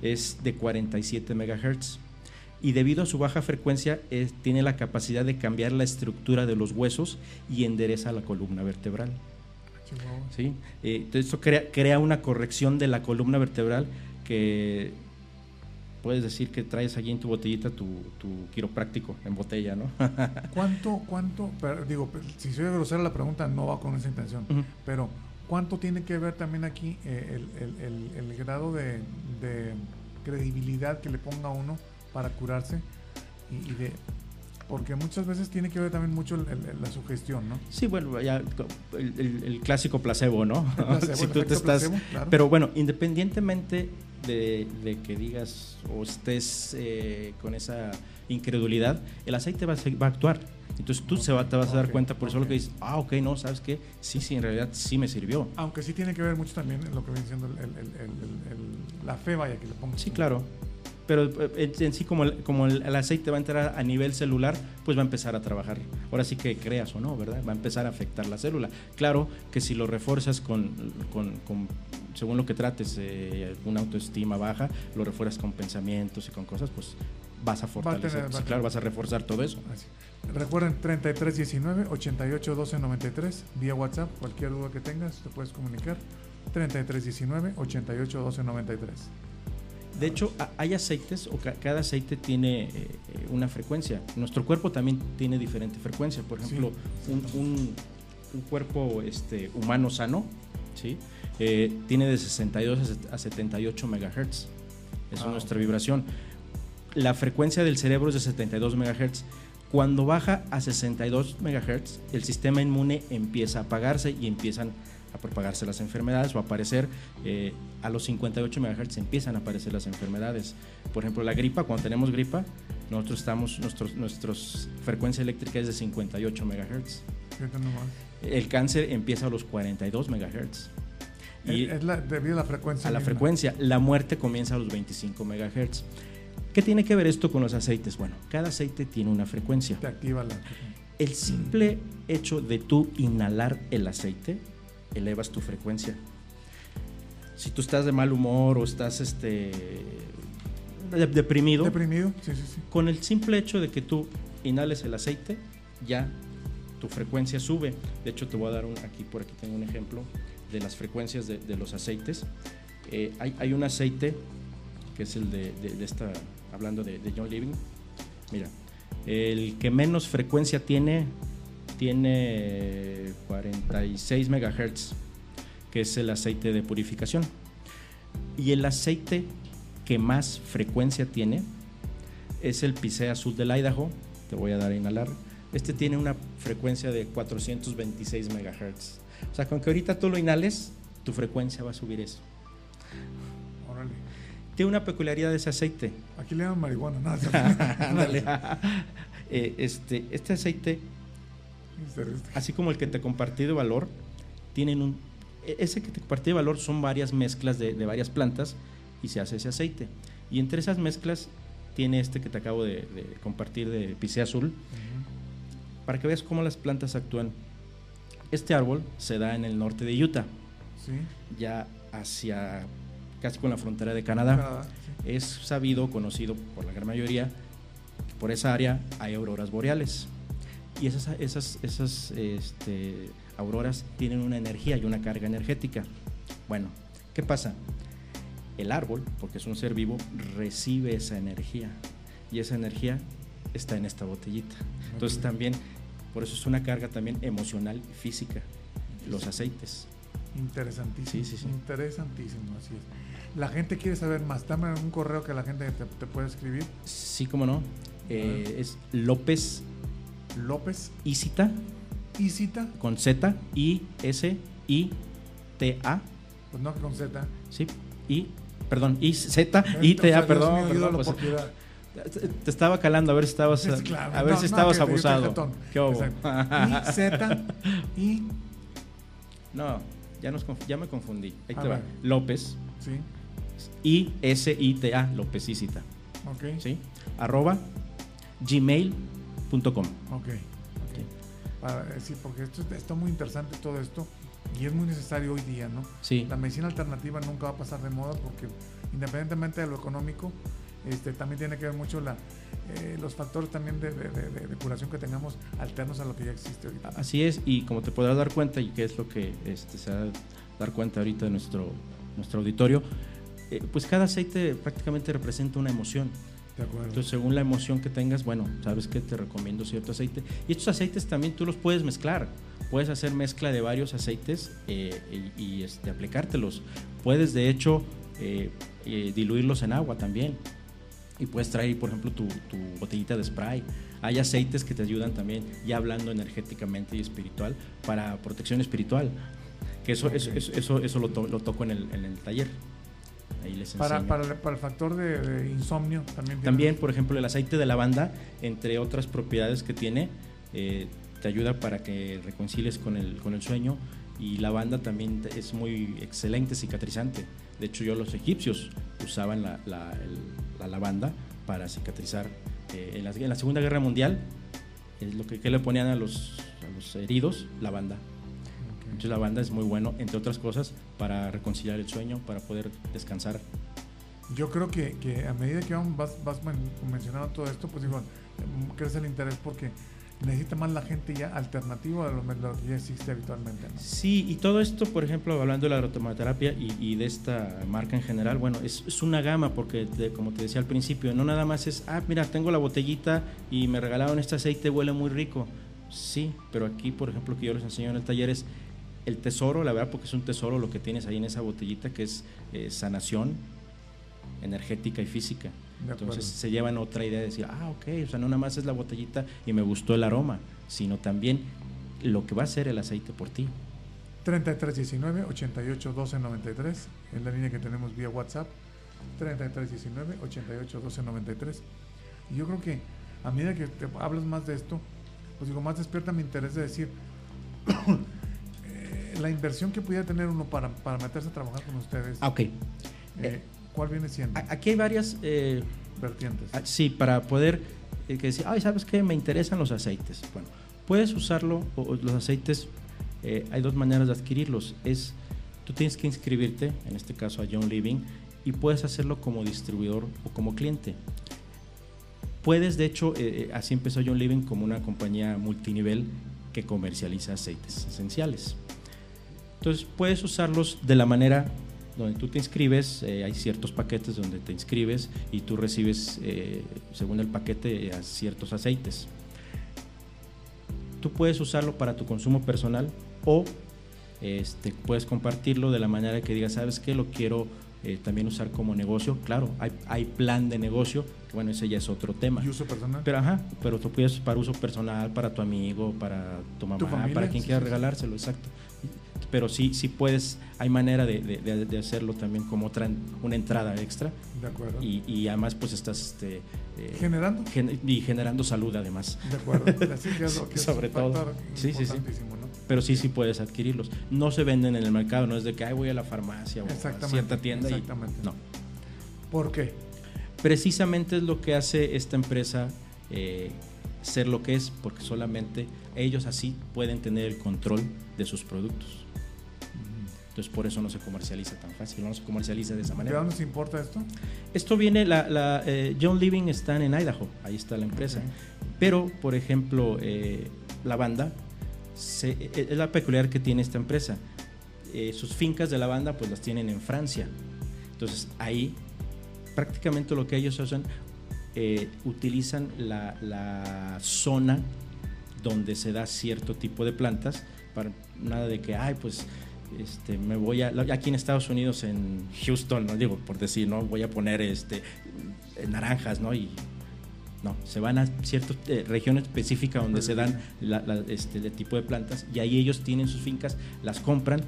S2: es de 47 MHz. Y debido a su baja frecuencia, eh, tiene la capacidad de cambiar la estructura de los huesos y endereza la columna vertebral. ¿sí? Eh, entonces esto crea, crea una corrección de la columna vertebral que puedes decir que traes allí en tu botellita tu, tu quiropráctico en botella, ¿no?
S1: ¿Cuánto, cuánto, pero digo, si soy grosera la pregunta no va con esa intención,
S2: Ujú.
S1: pero ¿cuánto tiene que ver también aquí eh, el, el- el- el grado de, de credibilidad que le ponga uno para curarse? Y, y de, porque muchas veces tiene que ver también mucho el- el- la sugestión, ¿no?
S2: Sí, bueno, ya el, el- clásico placebo, ¿no?
S1: Placebo,
S2: si
S1: el
S2: tú te estás,
S1: placebo, claro.
S2: pero bueno, independientemente de, de que digas o estés eh, con esa incredulidad, el aceite va a, se- va a actuar. Entonces tú se va, te vas a dar cuenta, por eso lo que dices, ah, ok, no, ¿sabes qué? Sí, sí, en realidad sí me sirvió.
S1: Aunque sí tiene que ver mucho también en lo que viene siendo el- la fe, vaya, que le ponga.
S2: Sí, claro. Pero eh, en, sí, como, el, como el, el aceite va a entrar a nivel celular, pues va a empezar a trabajar. Ahora sí que creas o no, ¿verdad? Va a empezar a afectar la célula. Claro que si lo refuerzas con, con- con- según lo que trates, eh, una autoestima baja, lo refuerzas con pensamientos y con cosas, pues vas a fortalecer.
S1: tener- va a
S2: Sí,
S1: tener-
S2: claro, vas a reforzar todo eso.
S1: Así. Recuerden 3319 88 12 93 vía WhatsApp. Cualquier duda que tengas, te puedes comunicar. 3319 88 12 93.
S2: De hecho, hay aceites, o ca- cada aceite tiene eh, eh, una frecuencia. Nuestro cuerpo también tiene diferente frecuencia. Por ejemplo, un, un- un cuerpo este, humano sano, ¿sí? Eh, tiene de 62 a set- a 78 megahertz. Esa
S1: Ah,
S2: es nuestra vibración. La frecuencia del cerebro es de 72 megahertz. Cuando baja a 62 megahertz, el sistema inmune empieza a apagarse y empiezan a propagarse las enfermedades o a aparecer eh, a los 58 MHz empiezan a aparecer las enfermedades. Por ejemplo, la gripa, cuando tenemos gripa, nosotros estamos, nuestros, nuestros frecuencia eléctrica es de 58 MHz. El cáncer empieza a los 42 MHz. Y
S1: es, la, debido a la frecuencia.
S2: a la
S1: misma.
S2: frecuencia, la muerte comienza a los 25 MHz. ¿Qué tiene que ver esto con los aceites? Bueno, cada aceite tiene una frecuencia.
S1: Te activa la.
S2: El simple hecho de tú inhalar el aceite, elevas tu frecuencia. Si tú estás de mal humor o estás este, de- deprimido,
S1: Deprimido, sí, sí, sí.
S2: con el simple hecho de que tú inhales el aceite, ya tu frecuencia sube. De hecho, te voy a dar un, aquí, por aquí tengo un ejemplo de las frecuencias de, los aceites. Eh, hay, hay un aceite que es el de, de- esta, hablando de, John Living. Mira, el que menos frecuencia tiene, tiene 46 megahertz, que es el aceite de purificación. Y el aceite que más frecuencia tiene es el Picea Azul del Idaho. Te voy a dar a inhalar. Este tiene una frecuencia de 426 megahertz. O sea, con que ahorita tú lo inhales, tu frecuencia va a subir eso.
S1: Órale.
S2: Tiene una peculiaridad de ese aceite.
S1: Aquí le llaman marihuana.
S2: Ándale. Eh, este, este aceite, así como el que te compartí de valor, tienen un... e- Ese que te compartí de valor son varias mezclas de, de varias plantas y se hace ese aceite. Y entre esas mezclas tiene este que te acabo de, de compartir de picea azul, para que veas cómo las plantas actúan. Este árbol se da en el norte de Utah,
S1: Sí.
S2: ya hacia casi con la frontera de Canadá.
S1: Canadá,
S2: Es sabido, conocido por la gran mayoría, que por esa área hay auroras boreales. Y esas, esas, esas este, auroras tienen una energía y una carga energética. Bueno, ¿qué pasa? El árbol, porque es un ser vivo, recibe esa energía. Y esa energía está en esta botellita. Entonces también, por eso es una carga también emocional y física, los aceites.
S1: Interesantísimo.
S2: Sí, sí, sí.
S1: Interesantísimo, así es. La gente quiere saber más. Dame un correo que la gente te, te puede escribir.
S2: Sí, cómo no. Eh, es López
S1: López
S2: Isita
S1: Isita,
S2: con Z I S I T A,
S1: pues no con Z.
S2: sí, y perdón, I Z I T A, perdón, perdón,
S1: ayúdalo
S2: pues. Te, estaba calando a ver si estabas
S1: claro.
S2: a ver
S1: No,
S2: si estabas abusado. ¿Qué hubo?
S1: I, Z, I,
S2: No, ya nos conf- ya me confundí. Ahí
S1: A
S2: te va.
S1: ver.
S2: López
S1: sí,
S2: I S I T A, López Isita,
S1: ok.
S2: ¿sí? arroba gmail.com.
S1: Ok. Para, eh, sí, porque esto está muy interesante todo esto y es muy necesario hoy día, ¿no?
S2: Sí.
S1: La medicina alternativa nunca va a pasar de moda porque independientemente de lo económico, este, también tiene que ver mucho la, eh, los factores también de, de- de- de- de curación que tengamos alternos a lo que ya existe ahorita.
S2: Así es, y como te podrás dar cuenta, y que es lo que este, se va a dar cuenta ahorita de nuestro, nuestro auditorio, eh, pues cada aceite prácticamente representa una emoción.
S1: De acuerdo.
S2: Entonces, según la emoción que tengas, bueno, sabes que te recomiendo cierto aceite. Y estos aceites también tú los puedes mezclar. Puedes hacer mezcla de varios aceites eh, y, y, este, aplicártelos. Puedes, de hecho, diluirlos en agua también. Y puedes traer, por ejemplo, tu, tu botellita de spray. Hay aceites que te ayudan también, ya hablando energéticamente y espiritual, para protección espiritual. Que eso, eso, eso, eso, eso lo, to- lo toco en el, en el taller. Ahí les
S1: Para, para, para el factor de, de insomnio también.
S2: También, por ejemplo, el aceite de lavanda, entre otras propiedades que tiene, eh, te ayuda para que reconcilies con el, con el sueño. Y lavanda también es muy excelente cicatrizante. De hecho, yo los egipcios usaban la, la- el- la lavanda para cicatrizar. Eh, en, la, en la Segunda Guerra Mundial, es lo que, que le ponían a los, a los heridos, lavanda. Entonces, la lavanda es muy bueno, entre otras cosas, para reconciliar el sueño, para poder descansar.
S1: Yo creo que, que a medida que vas, vas men- mencionando todo esto, pues digo, em, crece el interés porque necesita más la gente ya alternativa de lo que ya existe habitualmente.
S2: Sí, y todo esto, por ejemplo, hablando de la aromaterapia y, de esta marca en general, bueno, es, es una gama porque, como te decía al principio, no nada más es, ah, mira, tengo la botellita y me regalaron este aceite, huele muy rico. Sí, pero aquí, por ejemplo, que yo les enseño en el taller es el tesoro, la verdad, porque es un tesoro lo que tienes ahí en esa botellita, que es eh, sanación energética y física. Entonces se llevan otra idea de decir, ah, ok, o sea, no nada más es la botellita y me gustó el aroma, sino también lo que va a hacer el aceite por ti.
S1: 3319 88 12 93 es la línea que tenemos vía WhatsApp 3319 88 12 93 y yo creo que a medida que te hablas más de esto pues digo más despierta mi interés de decir eh, la inversión que pudiera tener uno para, para meterse a trabajar con ustedes
S2: Ah, ok.
S1: eh, ¿cuál viene siendo?
S2: Aquí hay varias, eh,
S1: vertientes
S2: ah, sí, para poder eh, que decir, ay, ¿sabes qué? Me interesan los aceites. Bueno, puedes usarlo, o, o los aceites, eh, hay dos maneras de adquirirlos. Es, tú tienes que inscribirte, en este caso a John Living, y puedes hacerlo como distribuidor o como cliente. Puedes, de hecho, así empezó John Living como una compañía multinivel que comercializa aceites esenciales. Entonces puedes usarlos de la manera donde tú te inscribes, eh, hay ciertos paquetes donde te inscribes y tú recibes, eh, según el paquete, eh, a ciertos aceites. Tú puedes usarlo para tu consumo personal o este, puedes compartirlo de la manera que digas, ¿sabes qué? Lo quiero eh, también usar como negocio. Claro, hay, hay plan de negocio, que bueno, ese ya es otro tema.
S1: ¿Y uso personal?
S2: Pero ajá, pero tú puedes para uso personal, para tu amigo, para tu mamá, para quien
S1: Sí,
S2: quiera
S1: sí.
S2: regalárselo, exacto. Pero sí, sí puedes, hay manera de, de- de hacerlo también como otra, una entrada extra.
S1: De acuerdo.
S2: Y, y además pues estás este, eh,
S1: ¿Generando?
S2: gen- y generando salud además.
S1: De acuerdo. Así que es lo que es
S2: Sobre
S1: un
S2: todo. Sí, sí, sí. Pero sí, sí puedes adquirirlos. No se venden en el mercado, no es de que Ay, voy a la farmacia o a cierta tienda
S1: exactamente.
S2: y no.
S1: ¿Por qué?
S2: Precisamente es lo que hace esta empresa eh, ser lo que es, porque solamente ellos así pueden tener el control de sus productos. Entonces por eso no se comercializa tan fácil, no se comercializa de esa
S1: ¿De
S2: manera.
S1: dónde se importa esto?
S2: Esto viene, la, la, eh, John Living están en Idaho, ahí está la empresa. Pero, por ejemplo, eh, la banda, se- eh, es la peculiar que tiene esta empresa. Eh, sus fincas de la banda pues las tienen en Francia. Entonces ahí prácticamente lo que ellos hacen, eh, utilizan la, la zona donde se da cierto tipo de plantas, para nada de que, ay, pues este, me voy a, aquí en Estados Unidos, en Houston, no digo por decir, no voy a poner este, eh, naranjas, ¿no? Y no, se van a cierta región específica donde se dan este tipo de plantas y ahí ellos tienen sus fincas, las compran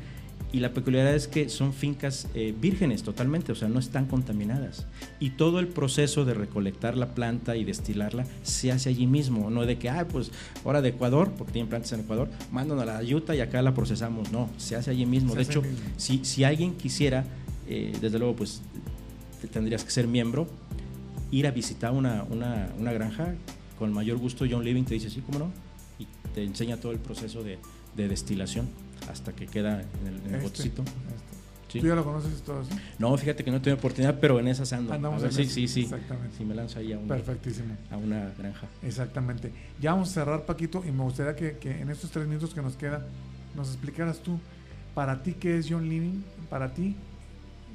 S2: y la peculiaridad es que son fincas eh, vírgenes totalmente, o sea, no están contaminadas. Y todo el proceso de recolectar la planta y destilarla se hace allí mismo, no de que, ah, pues ahora de Ecuador, porque tienen plantas en Ecuador, mandan a la yuta y acá la procesamos. No, se hace allí mismo.
S1: Se
S2: de hecho,
S1: mismo.
S2: si, si alguien quisiera, eh, desde luego, pues te- tendrías que ser miembro, ir a visitar una, una, una granja, con mayor gusto John Living te dice, sí, cómo no, y te enseña todo el proceso de, de destilación hasta que queda en el, en el
S1: Este,
S2: botecito.
S1: este.
S2: Sí.
S1: ¿Tú ya lo conoces todo así?
S2: No, fíjate que no tuve oportunidad, pero en esas ando.
S1: Andamos
S2: a ver
S1: en eso,
S2: sí, sí.
S1: exactamente.
S2: Si me lanzo ahí a una,
S1: Perfectísimo.
S2: a una granja.
S1: Exactamente. Ya vamos a cerrar, Paquito, y me gustaría que, que en estos tres minutos que nos queda nos explicaras tú, para ti, qué es John Living, para ti,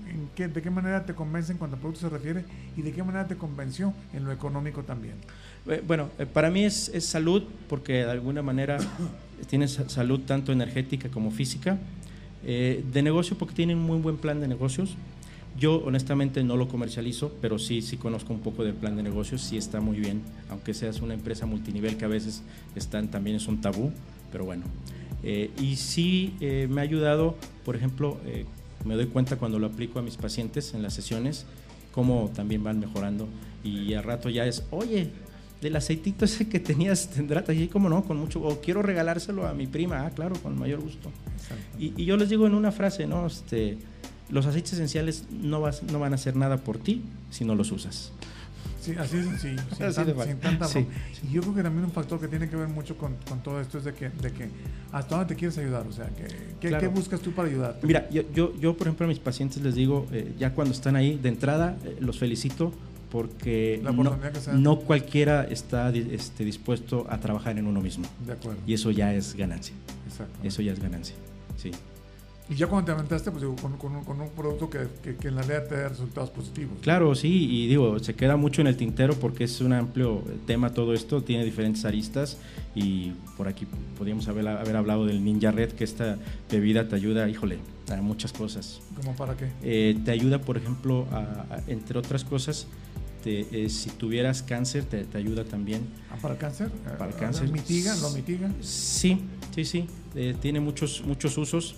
S1: en qué, de qué manera te convence en cuanto a producto se refiere y de qué manera te convenció en lo económico también.
S2: Eh, Bueno, eh, para mí es, es salud porque de alguna manera tienes sa- salud tanto energética como física. Eh, de negocio porque tienen un muy buen plan de negocios. Yo honestamente no lo comercializo, pero sí, sí conozco un poco del plan de negocios, sí está muy bien, aunque seas una empresa multinivel que a veces están, también es un tabú, pero bueno. Eh, y sí eh, me ha ayudado, por ejemplo, me doy cuenta cuando lo aplico a mis pacientes en las sesiones, cómo también van mejorando y al rato ya es, oye, del aceitito ese que tenías tendrá y como no, con mucho, o quiero regalárselo a mi prima, ah, claro, con mayor gusto. Y, y yo les digo en una frase, ¿no? Este, los aceites esenciales no, vas, no van a hacer nada por ti si no los usas.
S1: Sí, así es sencillo, sin,
S2: Así
S1: tan-
S2: de fácil.
S1: sin tanta
S2: Sí.
S1: Y yo creo que también un factor que tiene que ver mucho con, con todo esto es de que, de que hasta dónde te quieres ayudar, o sea, que, que-
S2: Claro.
S1: ¿qué buscas tú para ayudarte?
S2: Mira, yo, yo, yo, por ejemplo a mis pacientes les digo, eh, ya cuando están ahí, de entrada eh, los felicito porque no, no cualquiera está este, dispuesto a trabajar en uno mismo.
S1: De acuerdo.
S2: Y eso ya es ganancia.
S1: Exacto.
S2: Eso ya es ganancia. Sí.
S1: Y ya cuando te aventaste, pues digo, con, con un, con un producto que, que, que en la realidad te dé resultados positivos.
S2: Claro, sí, y digo, se queda mucho en el tintero porque es un amplio tema todo esto, tiene diferentes aristas y por aquí podríamos haber, haber hablado del Ninja Red, que esta bebida te ayuda, híjole, a muchas cosas.
S1: ¿Cómo para qué?
S2: Eh, te ayuda, por ejemplo, a- a- entre otras cosas, te- eh, si tuvieras cáncer, te, te ayuda también.
S1: Ah, ¿Para el cáncer?
S2: Para el
S1: Eh,
S2: cáncer.
S1: ¿Mitiga? ¿Lo mitiga?
S2: Sí, sí, sí. eh, tiene muchos, muchos usos.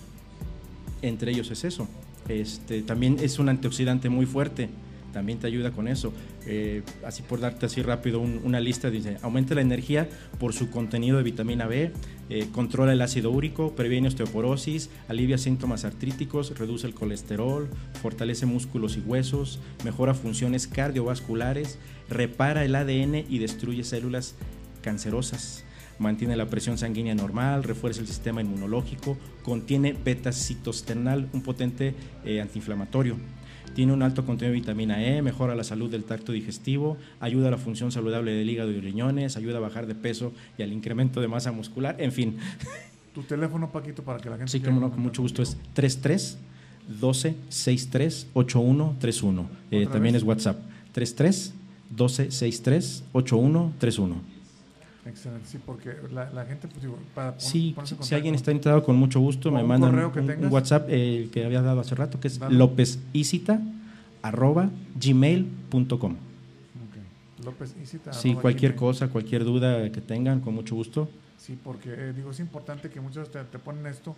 S2: Entre ellos es eso. Este, también es un antioxidante muy fuerte. También te ayuda con eso. Eh, así por darte así rápido un- una lista, dice, aumenta la energía por su contenido de vitamina B, eh, controla el ácido úrico, previene osteoporosis, alivia síntomas artríticos, reduce el colesterol, fortalece músculos y huesos, mejora funciones cardiovasculares, repara el ADN y destruye células cancerosas mantiene la presión sanguínea normal, refuerza el sistema inmunológico, contiene beta-citostenal, un potente eh, antiinflamatorio. Tiene un alto contenido de vitamina E, mejora la salud del tracto digestivo, ayuda a la función saludable del hígado y riñones, ayuda a bajar de peso y al incremento de masa muscular, en fin.
S1: Tu teléfono, Paquito, para que la gente...
S2: Sí, como no, con mucho gusto es
S1: contigo.
S2: 33 12 63 8131. Eh,
S1: ¿Otra
S2: también
S1: vez?
S2: es WhatsApp. 33 12 63 8131.
S1: Excelente, sí, porque la, la gente, pues digo, para pon-
S2: Sí,
S1: en
S2: si alguien está interesado, con mucho gusto
S1: ¿O
S2: me mandan un, un? WhatsApp eh, el que había dado hace rato, que es
S1: Dale.
S2: lopezisita arroba gmail.com.
S1: Ok. López Isita,
S2: Sí, cualquier
S1: gmail.
S2: cosa, cualquier duda que tengan, con mucho gusto.
S1: Sí, porque eh, digo, es importante que muchos te, te ponen esto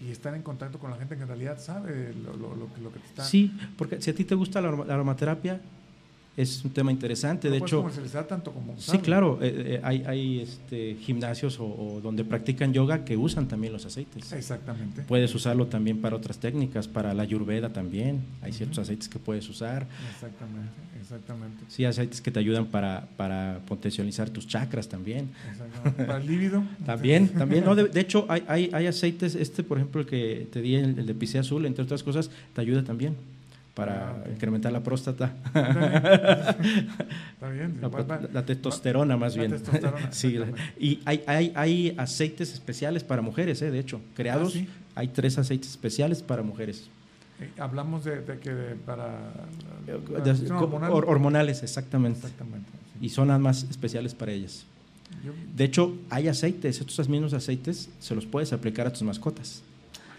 S1: y estar en contacto con la gente que en realidad sabe lo, lo- lo que- lo que te está...
S2: Sí, porque si a ti te gusta la aromaterapia, es un tema interesante. De hecho,
S1: comercializar tanto como
S2: sí, claro, eh, eh, hay, hay este, gimnasios o, o donde practican yoga que usan también los aceites.
S1: Exactamente.
S2: Puedes usarlo también para otras técnicas, para la ayurveda también. Hay ciertos aceites que puedes usar.
S1: Exactamente, exactamente.
S2: Sí, aceites que te ayudan para, para potencializar tus chakras también.
S1: Exactamente. Para el líbido.
S2: También, también. No, de, de hecho, hay, hay, hay aceites, este por ejemplo, el que te di, el, el de pisea azul, entre otras cosas, te ayuda también para
S1: Ah,
S2: incrementar la próstata.
S1: Está bien.
S2: La,
S1: Va-
S2: la testosterona más
S1: la
S2: bien.
S1: testosterona,
S2: Sí, y hay, hay, hay aceites especiales para mujeres, eh, de hecho, creados.
S1: Ah, sí?
S2: Hay tres aceites especiales para mujeres.
S1: Eh, hablamos de, de que de- para la
S2: De-
S1: hormonal.
S2: hor- hormonales, exactamente.
S1: Exactamente. sí.
S2: Y son más especiales para ellas.
S1: Yo-
S2: De hecho, hay aceites, estos mismos aceites se los puedes aplicar a tus mascotas.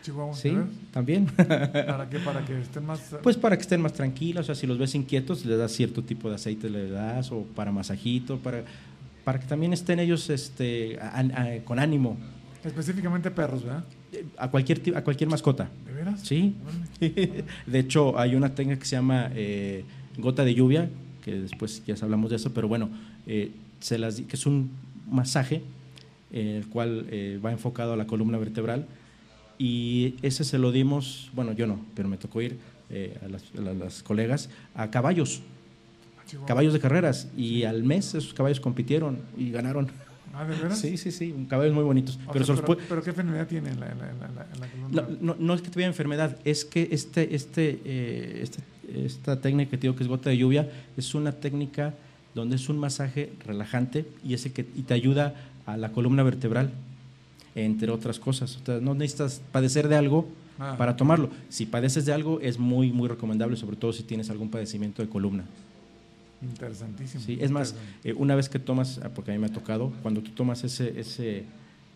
S1: Chihuahua,
S2: Sí, también.
S1: ¿Para qué? Para que estén más...
S2: Pues para que estén más tranquilos, o sea, si los ves inquietos, le das cierto tipo de aceite, le das, o para masajito, para, para que también estén ellos este, a- a- con ánimo,
S1: Específicamente perros, ¿verdad?
S2: eh, a cualquier, a cualquier mascota.
S1: ¿De veras?
S2: Sí. De hecho, hay una técnica que se llama eh, gota de lluvia, que después ya hablamos de eso, pero bueno, eh, se las, que es un masaje en el cual eh, va enfocado a la columna vertebral y ese se lo dimos, bueno, yo no, pero me tocó ir eh, a, las, a la- las colegas a caballos,
S1: Ah,
S2: caballos de carreras y al mes esos caballos compitieron y ganaron.
S1: Ah, ¿de veras?
S2: Sí, sí, sí, caballos muy bonitos.
S1: O
S2: pero,
S1: sea, pero, ¿qué enfermedad tiene en la, la, la,
S2: no, no es que tuviera enfermedad, es que este, este, eh, este- esta técnica que te digo que es gota de lluvia es una técnica donde es un masaje relajante y, ese que, y te ayuda a la columna vertebral, entre otras cosas. O sea, no necesitas padecer de algo
S1: Ah.
S2: para tomarlo. Si padeces de algo, es muy, muy recomendable, sobre todo si tienes algún padecimiento de columna.
S1: Interesantísimo.
S2: Sí, es más, eh, una vez que tomas, ah, porque a mí me ha tocado, cuando tú tomas ese, ese,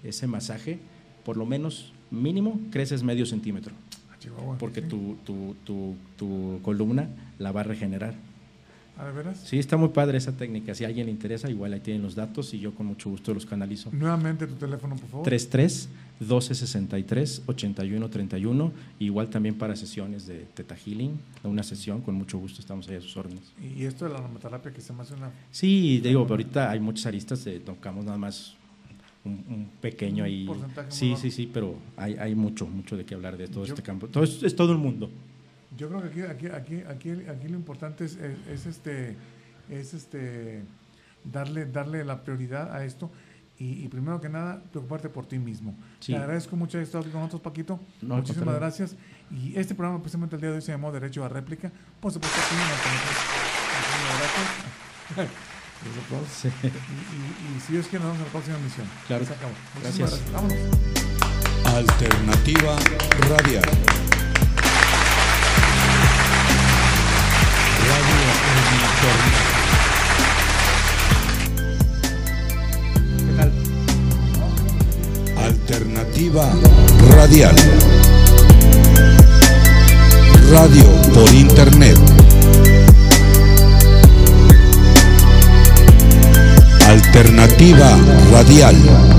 S2: ese masaje, por lo menos mínimo creces medio centímetro,
S1: Ah, Chihuahua.
S2: porque
S1: sí.
S2: tu, tu, tu, tu columna la va a regenerar.
S1: ¿De veras?
S2: Sí, está muy padre esa técnica. Si a alguien le interesa, igual ahí tienen los datos y yo con mucho gusto los canalizo.
S1: Nuevamente tu teléfono, por favor.
S2: 33 1263 8131 igual también para sesiones de Teta Healing, una sesión, con mucho gusto estamos ahí a sus órdenes.
S1: Y esto de la aromaterapia que se me hace una...
S2: Sí, digo, pero ahorita hay muchas aristas, eh, tocamos nada más un, un pequeño
S1: Un
S2: ahí.
S1: porcentaje muy
S2: Sí, sí, sí, pero hay, hay mucho, mucho de qué hablar de todo
S1: Yo-
S2: este campo. Todo es, es todo el mundo.
S1: Yo creo que aquí, aquí, aquí, aquí, aquí lo importante es, es, es este, es este, darle, darle la prioridad a esto y, y primero que nada preocuparte por ti mismo.
S2: Sí.
S1: Te agradezco mucho haber estado aquí con nosotros, Paquito.
S2: No,
S1: Muchísimas gracias. Y este programa precisamente el día de hoy se llamó Derecho a Réplica. Por supuesto, aquí.
S2: Sí.
S1: Y, y- y si Dios quiere, nos vemos en la próxima emisión.
S2: Claro.
S1: Se acabó. Muchísimas
S2: Gracias.
S1: Vámonos.
S3: Alternativa Radial. Alternativa Radial. Radio por Internet. Alternativa Radial.